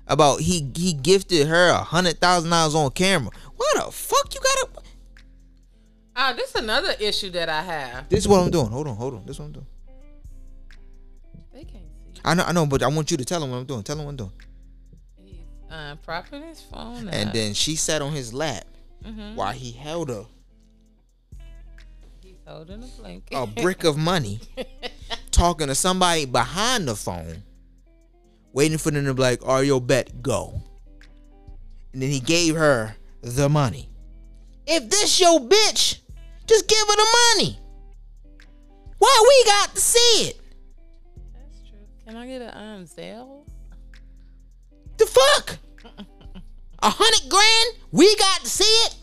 About he he gifted her a hundred thousand dollars on camera. Why the fuck you gotta Oh, this is another issue that I have. This is what I'm doing. Hold on, hold on. This is what I'm doing. They can't see. I know, I know, but I want you to tell him what I'm doing. Tell him what I'm doing. He's uh, propping his phone up. And then she sat on his lap Mhm. while he held a, a blanket. a brick of money, talking to somebody behind the phone, waiting for them to be like, "Are your bet go?" And then he gave her the money. If this your bitch, just give her the money. Why we got to see it? That's true. Can I get an um Zelle? The fuck? A hundred grand? We got to see it?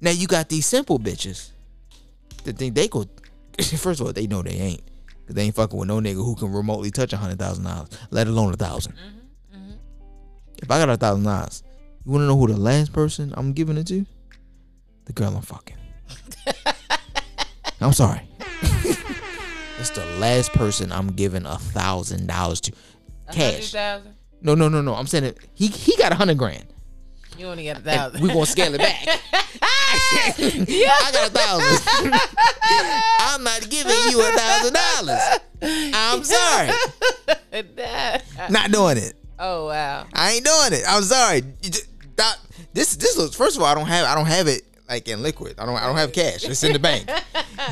Now you got these simple bitches that think they go. First of all, they know they ain't. Cause they ain't fucking with no nigga who can remotely touch a hundred thousand dollars, let alone a 1000 If I got a thousand dollars, You want to know who the last person I'm giving it to? The girl I'm fucking. I'm sorry. it's the last person I'm giving a thousand dollars to. Cash. 100,000? No, no, no, no. I'm saying it. He he got a hundred grand. You only got a thousand. we gonna scale it back. I got a thousand. I'm not giving you a thousand dollars. I'm sorry. Not doing it. oh wow. I ain't doing it. I'm sorry. That- This this looks. First of all, I don't have I don't have it like in liquid. I don't I don't have cash. It's in the bank.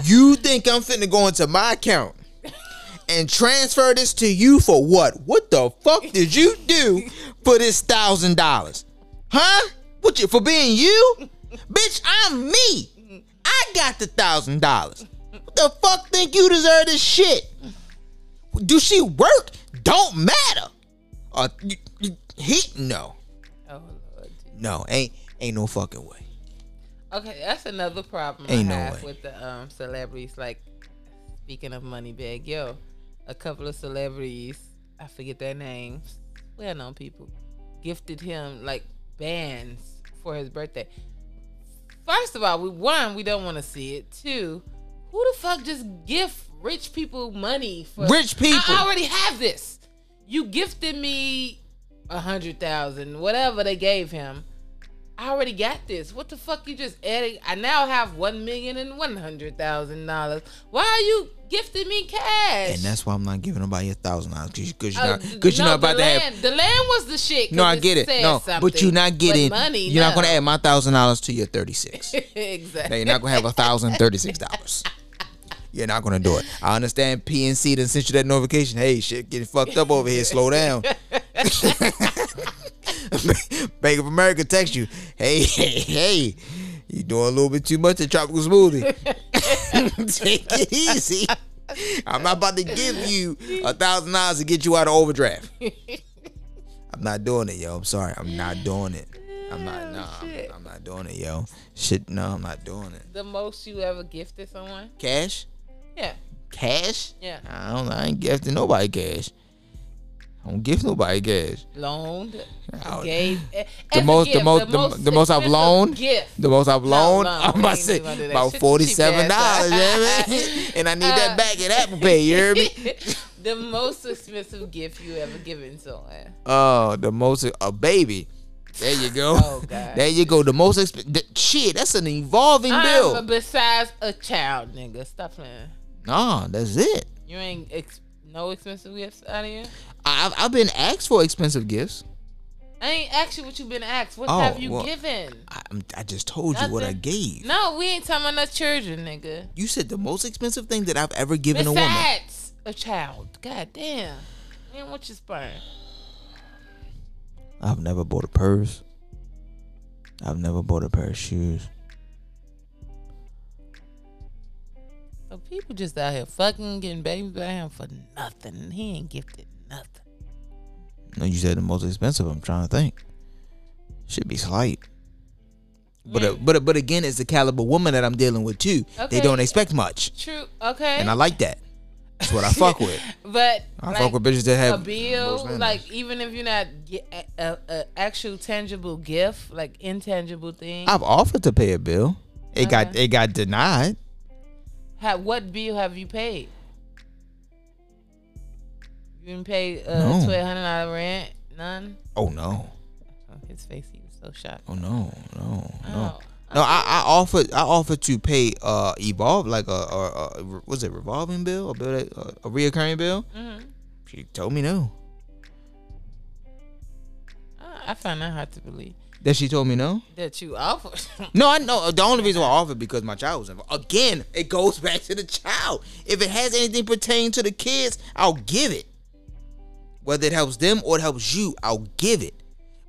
You think I'm finna go into my account and transfer this to you for what? What the fuck did you do for this thousand dollars? Huh? What you for being you? Bitch, I'm me. I got the thousand dollars. What the fuck think you deserve this shit? Do she work? Don't matter. Uh, you, you, he no, Oh lord. no, ain't ain't no fucking way. Okay, that's another problem Ain't I no have way. with the um celebrities. Like speaking of Moneybagg Yo, a couple of celebrities, I forget their names, well known people, gifted him like bands for his birthday. First of all, we one, we don't want to see it. Two, who the fuck just gift rich people money for Rich people. I already have this. You gifted me a hundred thousand, whatever they gave him. I already got this. What the fuck you just adding? I now have one million and one hundred thousand dollars. Why are you gifting me cash? And that's why I'm not giving nobody a thousand dollars because you're Oh, not because you're no, not about the to land, have. The land was the shit. No, I get it. No, but you're not getting. money. you're not gonna add my thousand dollars to your thirty six. exactly. Now you're not gonna have a thousand thirty six dollars. You're not gonna do it. I understand PNC done sent you that notification. Hey, shit, getting fucked up over here. Slow down. Bank of America text you. Hey, hey, hey. You doing a little bit too much of tropical smoothie. Take it easy. I'm not about to give you a thousand dollars to get you out of overdraft. I'm not doing it, yo. I'm sorry. I'm not doing it. I'm not. Oh, nah, I'm. I'm not doing it, yo. Shit, no, I'm not doing it. The most you ever gifted someone? Cash, Yeah. cash. Yeah. I don't. I ain't gifting nobody cash. I don't give nobody cash. Loaned. Oh, Gave. The most, the most, the, the most I've loaned, Gift. the most I've loaned. loan. I'm about to say gonna do that. about forty seven dollars, ass. yeah, man. And I need that back at Apple Pay. You hear me? the most expensive gift you ever given someone. Oh, the most a baby. There you go. Oh, God. There you go. The most exp- shit. That's an evolving bill. Um, besides a child, nigga. Stop playing. Nah, that's it. You ain't ex- no expensive gifts out of here. I've I've been asked for expensive gifts. I ain't asked you what you've been asked. What Oh, have you well, given? I, I just told you what I gave. No, we ain't talking about no children, nigga. You said the most expensive thing that I've ever given a woman. Besides a child. God damn. Man, what you sperm? I've never bought a purse. I've never bought a pair of shoes. So people just out here fucking getting babies by him for nothing. He ain't gifted nothing. No, you said the most expensive. I'm trying to think. Should be slight. But uh, but but again, it's the caliber woman that I'm dealing with too. They don't expect much, True. Okay. and I like that. That's what I fuck with. but I like, fuck with bitches that a have bill, like even if you're not get a, a, a actual tangible gift, like intangible thing. I've offered to pay a bill. It got it got denied. Ha what bill have you paid? You didn't pay uh, No. twelve hundred dollar rent. None. Oh no. Oh, his face, he was so shocked. Oh no. No. No. Oh, No, I, I offered I offered to pay uh evolve like a, a, a was it revolving bill a bill that, a, a reoccurring bill. mhm. She told me no. I, I find that hard to believe That she told me no. that you offered. No, I know. The only reason why I offered because my child was involved. Again, it goes back to the child. If it has anything pertaining to the kids, I'll give it. Whether it helps them or it helps you, I'll give it.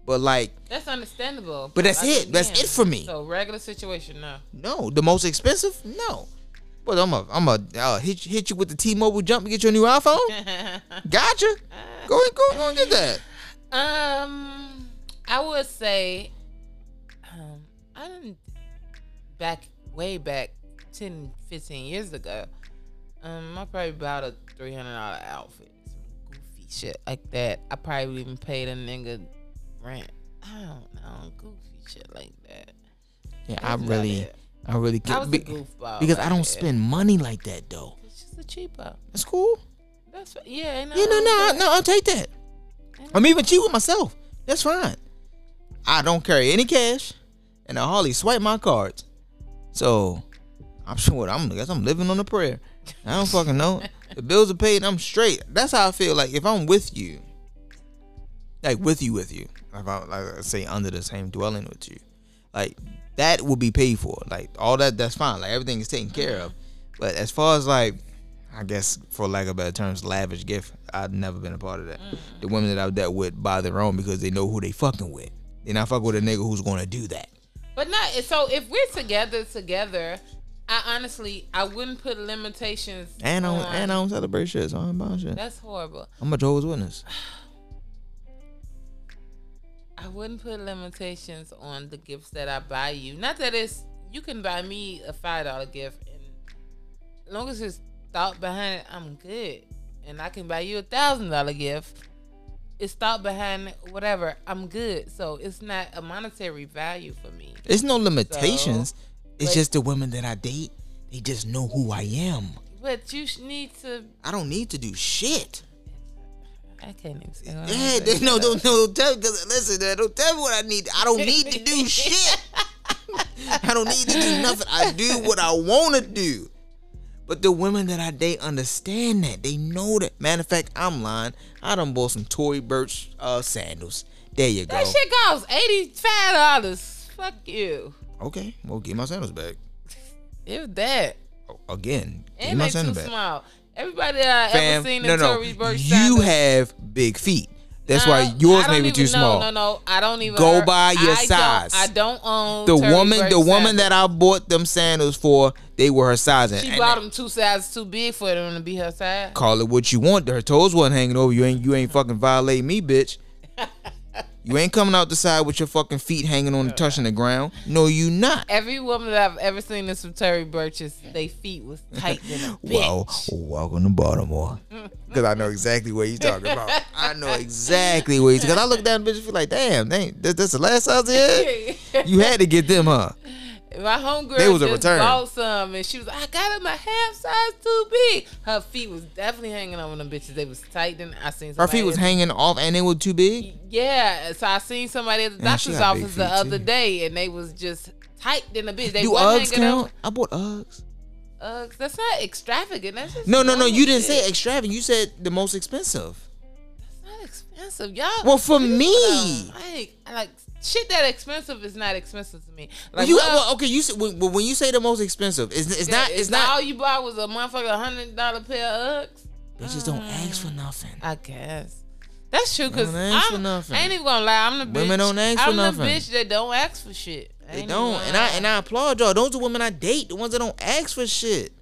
But like, that's understandable. But that's it. That's it for me. So regular situation, no. no, the most expensive, no. But I'm a, I'm a uh, hit, you- hit you with the T-Mobile jump to get your new iPhone. Gotcha. Go ahead, go, go and get that. Um, I would say, um, I didn't back way back 10, 15 years ago. Um, I probably bought a three hundred dollar outfit, shit like that. I probably even paid a nigga rent I don't know, goofy shit like that. Yeah, I That's really. I really I can't was be- goofball because like I don't that. spend money like that though. It's just a cheapo. That's cool. That's what, yeah. Ain't Yeah, no, no, I- no. I'll take that. I'm even cheap with myself. That's fine. I don't carry any cash, and I hardly swipe my cards. So I'm sure I'm. I guess I'm living on a prayer. I don't fucking know. The bills are paid. I'm straight. That's how I feel. Like if I'm with you, like with you, with you. If I like let's say under the same dwelling with you, like that will be paid for. Like all that, that's fine. Like everything is taken care of. But as far as like, I guess for lack of better terms, lavish gift, I've never been a part of that. Mm-hmm. The women that I've dealt with buy their own because they know who they fucking with. They not fuck with a nigga who's gonna do that. But not so. If we're together, together, I honestly I wouldn't put limitations. And I don't, on- and I don't celebrate shit, so I don't buy shit. That's horrible. I'm a Jehovah's Witness. I wouldn't put limitations on the gifts that I buy you. Not that it's you can buy me a five dollar gift, and as long as it's thought behind it, I'm good. And I can buy you a thousand dollar gift. It's thought behind it, whatever. I'm good. So it's not a monetary value for me. There's no limitations. It's but- just the women that I date. They just know who I am. But you need to. I don't need to do shit. I can't even say. what Yeah, they- no, don't, no, don't tell. Cause listen, don't tell me what I need. I don't need to do shit. I don't need to do nothing. I do what I want to do. But the women that I date understand that. They know that. Matter of fact, I'm lying. I done bought some Tory Burch uh, sandals. There you go. That shit costs eighty five dollars. Fuck you. Okay, well, get my sandals back. If that. Oh, Again, get my sandals back. small. Everybody uh, that I Fam, ever seen no, in no. Tory Burch You have big feet. That's No, why yours may be even- too small. No, no, no. I don't even Go by your I size. Don't, I don't own the Tory woman, Burch the woman sandals. that I bought them sandals for, they were her size. She and bought them two sizes too big for them to be her size. Call it what you want. Her toes wasn't hanging over. You ain't you ain't fucking violate me, bitch. You ain't coming out the side with your fucking feet hanging on the touching the ground. No, you not. Every woman that I've ever seen this from Tory Burch's, they feet was tight than a bitch. Well, welcome to Baltimore. Because I know exactly what you talking about. I know exactly what you. Because I look down the bitch and feel like, damn, dang, this the last size had? You had to get them, huh? My homegirl They was a return. bought some, and she was like, "I got them a half size too big." Her feet was definitely hanging over them bitches. They was tight. Then I seen Her feet was hanging off and they were too big. Yeah, so I seen somebody at the Man, doctor's office the other too. day, and they was just tight than a bitch. They Do Uggs count? I bought Uggs. Uggs. That's not extravagant. That's just No, no, no. You didn't say extravagant. You said the most expensive. That's not expensive, y'all. Well, for me. I like shit that expensive is not expensive to me. Like you, well, well, okay, you said when, when you say the most expensive, it's, it's not. if It's not. All you bought was a motherfucker hundred dollar pair of Uggs. Bitches don't ask for nothing. I guess. That's true, cause I'm, nothing. I ain't even gonna lie. I'm the bitch. Women don't ask for nothing. I'm the bitch that don't ask for shit. I They don't, and I and I applaud y'all. Those are women I date, the ones that don't ask for shit.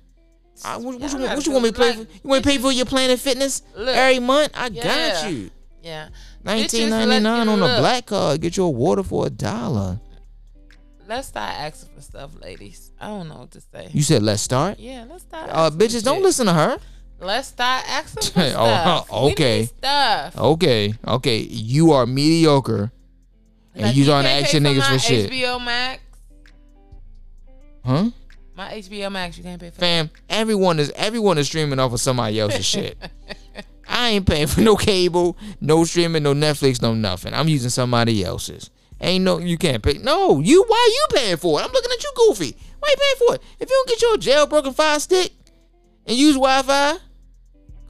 I, what, what, want- what you want me to do- pay like, for? You want to pay for your Planet Fitness Look, every month? I yeah. got you. Yeah. Nineteen ninety nine you on a black card. Get your water for a dollar. Let's start asking for stuff, ladies. I don't know what to say. You said let's start. yeah, let's start. Uh, bitches, don't shit. listen to her. Let's start asking for Oh, stuff. We okay. stuff. Okay, okay. You are mediocre, and Like, you trying to can't ask your niggas my for shit, HBO Max. huh? My HBO Max, you can't pay for. Fam, everyone is everyone is streaming off of somebody else's shit. I ain't paying for no cable, no streaming, no Netflix, no nothing. I'm using somebody else's. Ain't no you can't pay. No, you why you paying for it? I'm looking at you goofy. Why you paying for it? If you don't get your jailbroken fire stick and use Wi-Fi,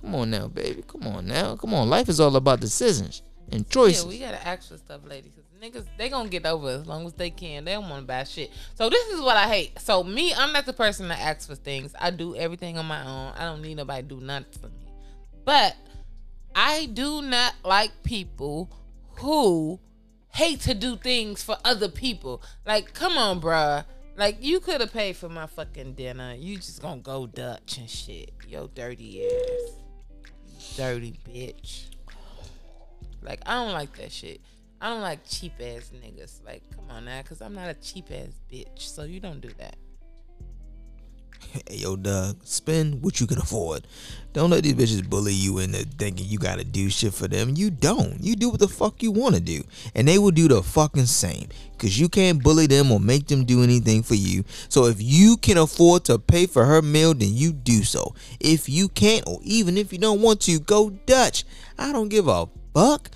come on now, baby. Come on now. Come on. Life is all about decisions and choices. Yeah, we gotta ask for stuff, ladies. Niggas, they gonna get over as long as they can. They don't want to buy shit. So this is what I hate. So me, I'm not the person that asks for things. I do everything on my own. I don't need nobody to do nothing. But I do not like people who hate to do things for other people. Like, come on, bruh. Like, you could have paid for my fucking dinner. You just gonna go Dutch and shit. Yo, dirty ass. Dirty bitch. Like, I don't like that shit. I don't like cheap ass niggas. Like, come on now, because I'm not a cheap ass bitch. So you don't do that. Hey, yo, Doug, spend what you can afford. Don't let these bitches bully you into thinking you gotta do shit for them. You don't. You do what the fuck you wanna do. And they will do the fucking same. Cause you can't bully them or make them do anything for you. So if you can afford to pay for her meal, then you do so. If you can't, or even if you don't want to, go Dutch. I don't give a fuck.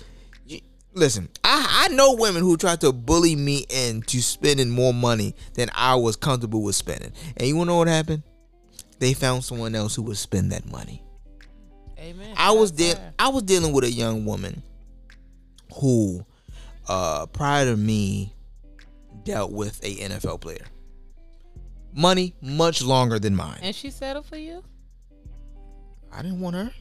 Listen, I, I know women who try to bully me into spending more money than I was comfortable with spending. And you wanna know what happened? They found someone else who would spend that money. Amen. I was fair. I was dealing with a young woman who uh prior to me dealt with a NFL player. Money much longer than mine. And she settled for you? I didn't want her.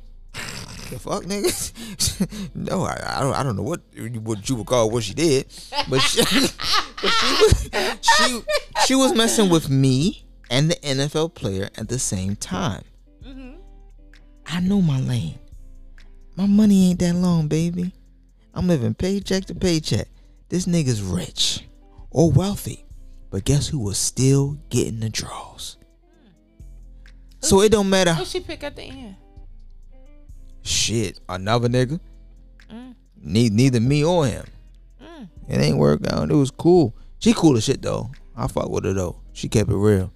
The fuck, nigga? no, I, I don't. I don't know what what you would call what she did, but she, but she was she she was messing with me and the NFL player at the same time. Mm-hmm. I know my lane. My money ain't that long, baby. I'm living paycheck to paycheck. This nigga's rich or wealthy, but guess who was still getting the draws? Hmm. So it don't matter. Who she pick at the end? Shit, another nigga. Mm. Ne- neither me or him. Mm. It ain't work out. It was cool. She cool as shit though. I fuck with her though. She kept it real.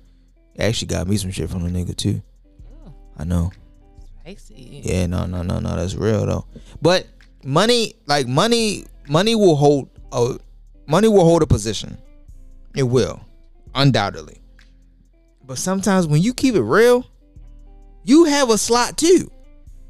Actually got me some shit from the nigga too. Ooh. I know. Spicy. Yeah, no, no, no, no. That's real though. But money, like money, money will hold a money will hold a position. It will, undoubtedly. But sometimes when you keep it real, you have a slot too.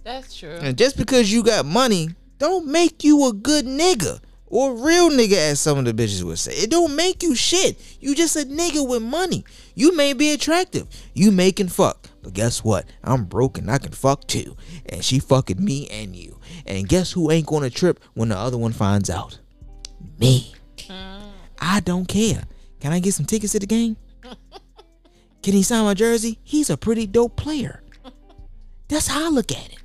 That's true. And just because you got money, don't make you a good nigga. Or real nigga, as some of the bitches would say. It don't make you shit. You just a nigga with money. You may be attractive. You may can fuck. But guess what? I'm broken. I can fuck too. And she fucking me and you. And guess who ain't gonna trip when the other one finds out? Me. Hmm. I don't care. Can I get some tickets to the game? Can he sign my jersey? He's a pretty dope player. That's how I look at it.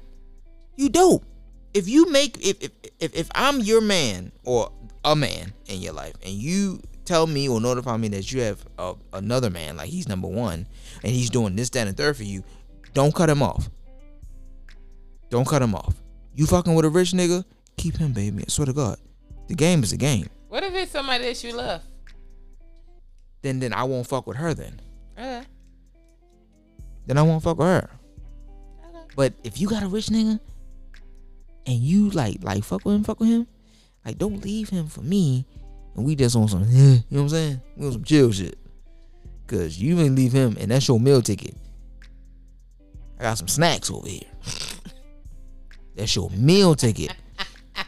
You dope. If you make if if if, if I'm your man or a man in your life and you tell me or notify me that you have a, another man like he's number one and he's doing this that and third for you, don't cut him off. Don't cut him off. You fucking with a rich nigga, keep him, baby. I swear to God, the game is a game. What if it's somebody that you love? Then then I won't fuck with her. Then Okay. then I won't fuck with her. Okay. But if you got a rich nigga and you like like fuck with him, fuck with him, like don't leave him for me and we just on some you know what I'm saying? We on some chill shit. Cause you ain't leave him and that's your meal ticket. I got some snacks over here. That's your meal ticket.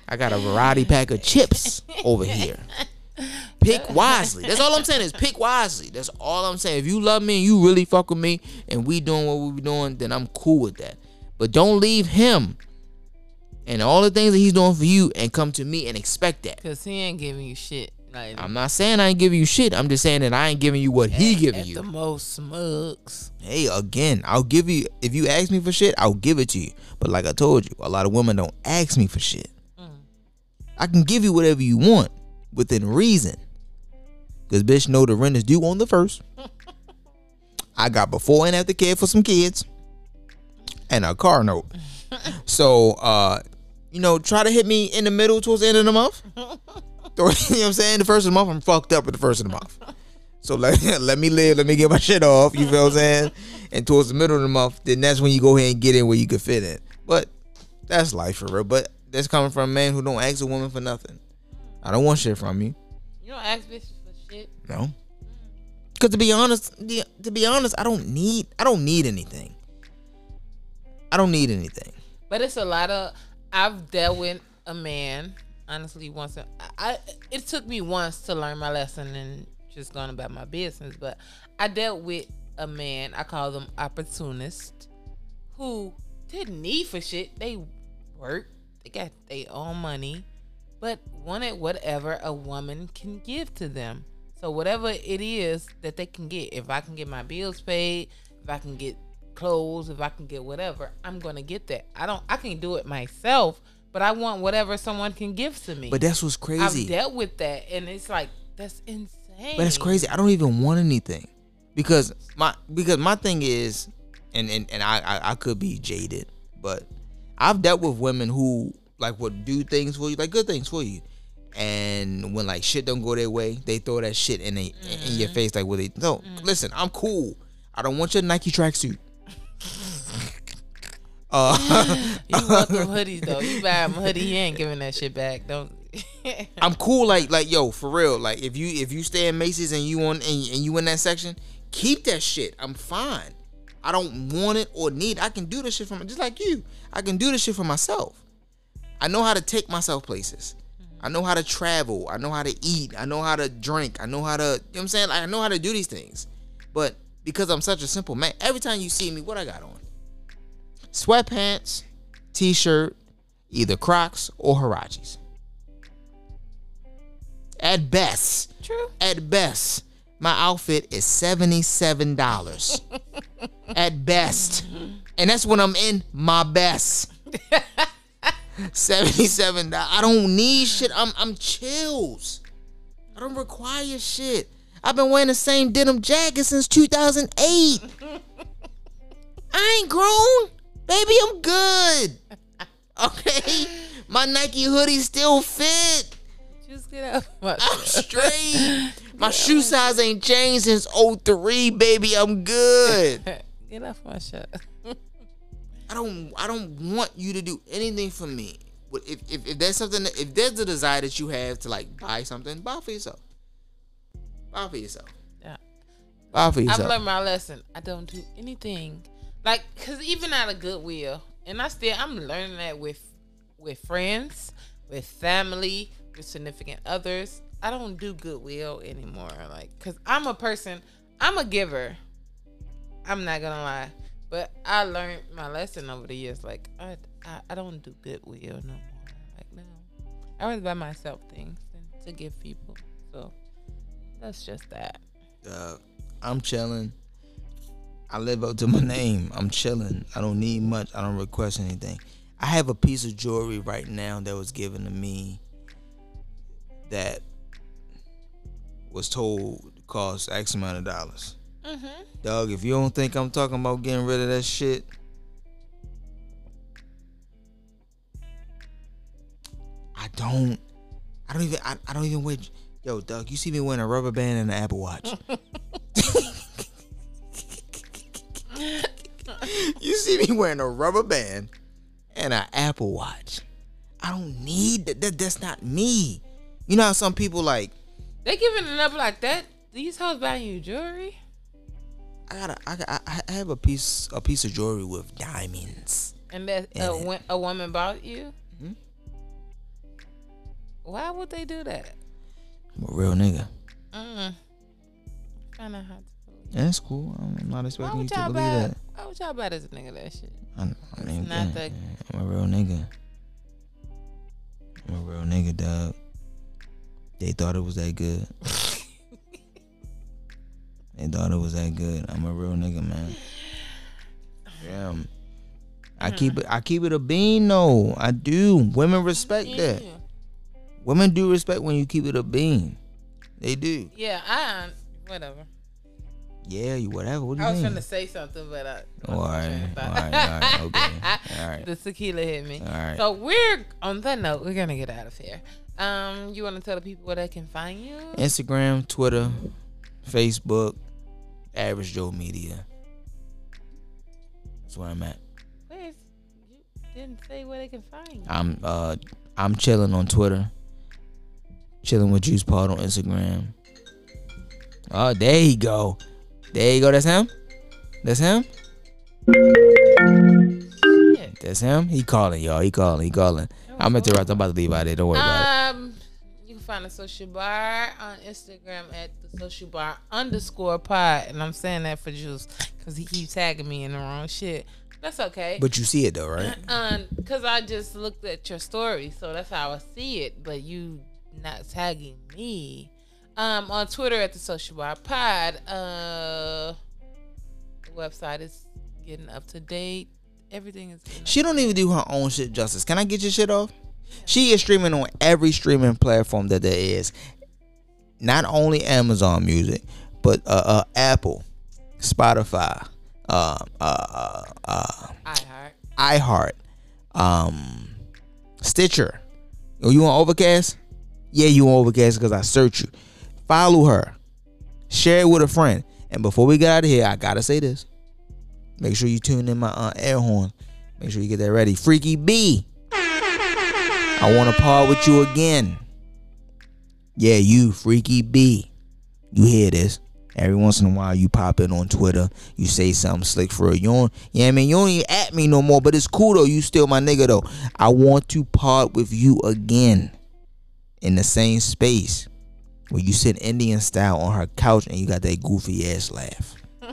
I got a variety pack of chips over here. Pick wisely. That's all I'm saying is pick wisely. That's all I'm saying. If you love me and you really fuck with me and we doing what we be doing, then I'm cool with that. But don't leave him and all the things that he's doing for you and come to me and expect that. Cause he ain't giving you shit. Like I'm not saying I ain't giving you shit. I'm just saying that I ain't giving you what he giving at you. the most smugs. hey, again, I'll give you if you ask me for shit, I'll give it to you. But like I told you, a lot of women don't ask me for shit. I can give you whatever you want within reason. Cause bitch know the rent is due on the first. I got before and after care for some kids. And a car note. So uh, you know, try to hit me in the middle towards the end of the month. you know what I'm saying? The first of the month, I'm fucked up at the first of the month. So let, let me live, let me get my shit off, you feel what I'm saying? And towards the middle of the month, then that's when you go ahead and get in where you can fit in. But that's life for real. But that's coming from a man who don't ask a woman for nothing. I don't want shit from you. You don't ask bitches for shit. No. Cause to be honest, to be honest, I don't need I don't need anything. I don't need anything. But it's a lot of. I've dealt with a man. Honestly, once I, I it took me once to learn my lesson and just going about my business. But I dealt with a man. I call them opportunists, who didn't need for shit. They worked. They got their own money, but wanted whatever a woman can give to them. So whatever it is that they can get, if I can get my bills paid, if I can get clothes, if I can get whatever, I'm gonna get that. I don't. I can do it myself, but I want whatever someone can give to me. But that's what's crazy. I've dealt with that, and it's like that's insane. But it's crazy. I don't even want anything. because my because my thing is, and and, and I, I I could be jaded, but I've dealt with women who like would do things for you, like good things for you, and when like shit don't go their way, they throw that shit in a, in your mm-hmm. face like what they no. Mm-hmm. Listen, I'm cool. I don't want your Nike tracksuit. Uh, You want them hoodies though. You buy him a hoodie, he ain't giving that shit back. Don't. I'm cool. Like like yo, for real. Like if you if you stay in Macy's and you on and, and you in that section, keep that shit. I'm fine. I don't want it or need. It. I can do this shit for just like you. I can do this shit for myself. I know how to take myself places. I know how to travel. I know how to eat. I know how to drink. I know how to. You know what I'm saying? Like, I know how to do these things. But because I'm such a simple man, every time you see me, what I got on? Sweatpants, t-shirt, either Crocs or Huaraches. At best, True. at best, my outfit is $77. at best. And that's when I'm in my best. $77. I don't need shit. I'm I'm chills. I don't require shit. I've been wearing the same denim jacket since 2008. I ain't grown. Baby, I'm good. Okay? My Nike hoodie still fit. Just get up. I'm straight. My shoe size ain't changed since 03, baby. I'm good. Get off my shirt. I don't I don't want you to do anything for me. But if, if, if there's something that, if there's a desire that you have to like buy something, buy for yourself. Buy for yourself. Yeah. Buy for yourself. I've learned my lesson. I don't do anything like because even out of goodwill, and I still I'm learning that with with friends, with family, with significant others. I don't do goodwill anymore. Like because I'm a person. I'm a giver. I'm not gonna lie, but I learned my lesson over the years. Like I I, I don't do goodwill no more. Like no, I rather buy myself things to give people. So that's just that. Uh, I'm chilling. I live up to my name. I'm chilling. I don't need much. I don't request anything. I have a piece of jewelry right now that was given to me that was told cost X amount of dollars. Mm-hmm. Dog, if you don't think I'm talking about getting rid of that shit, I don't. I don't even. I, I don't even wear. Yo, Doug, you see me wearing a rubber band and an Apple Watch. you see me wearing a rubber band and an Apple Watch. I don't need that. that that's not me. You know how some people like. They giving it up like that. These hoes buying you jewelry. I got a, I, got, I have a piece a piece of jewelry with diamonds. And that a, a woman bought you. Mhm. Why would they do that? I'm a real nigga. Mm. Kind of hard to believe. Yeah, that's cool. I'm not expecting you to believe buy? that. Why would y'all buy this nigga that shit? I, I mean, not yeah, that- I'm a real nigga. I'm a real nigga, dog. They thought it was that good. they thought it was that good. I'm a real nigga, man. Damn. I keep it. I keep it a bean, though. I do. Women respect that. Women do respect when you keep it a bean. They do. Yeah, I whatever. Yeah, you whatever. What do you I was mean? trying to say something, but I. All right, all right, all right, okay, all right. The tequila hit me. All right. So we're on that note. We're gonna get out of here. Um, you want to tell the people where they can find you? Instagram, Twitter, Facebook, Average Joe Media. That's where I'm at. Where's you didn't say where they can find you. I'm uh I'm chilling on Twitter. Chilling with Joose Pod on Instagram. Oh, there you go. There you go. That's him. That's him. Yeah. That's him. He calling y'all. He calling. He calling. I'm interrupting. I'm about to leave out there. Don't worry about it. Um, you can find the social bar on Instagram at the social bar underscore pod, and I'm saying that for Joose because he keeps tagging me in the wrong shit. That's okay. But you see it though, right? um, because I just looked at your story, so that's how I see it. But you not tagging me. Um, on Twitter at the social bar pod. Uh, the website is getting up to date. Everything is. She don't even do her own shit justice. Can I get your shit off? She is streaming on every streaming platform that there is. Not only Amazon Music, but uh, uh Apple, Spotify, uh, uh, uh, I heart. iHeart, um, Stitcher. Oh, you on Overcast? Yeah, you on Overcast because I search you. Follow her. Share it with a friend. And before we get out of here, I gotta say this. Make sure you tune in my air horn. Make sure you get that ready. Freaky B. I want to part with you again. Yeah, you, Freaky B. You hear this. Every once in a while, you pop in on Twitter. You say something slick for a don't, yeah, I mean, you don't even at me no more, but it's cool though. You still my nigga though. I want to part with you again in the same space where you sit Indian style on her couch and you got that goofy ass laugh.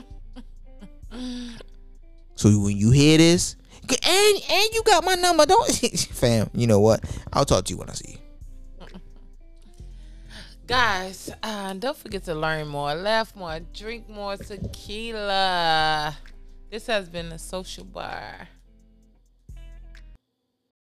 so when you hear this, and and you got my number, don't fam. You know what? I'll talk to you when I see you. Guys, uh, don't forget to learn more, laugh more, drink more tequila. This has been the social bar.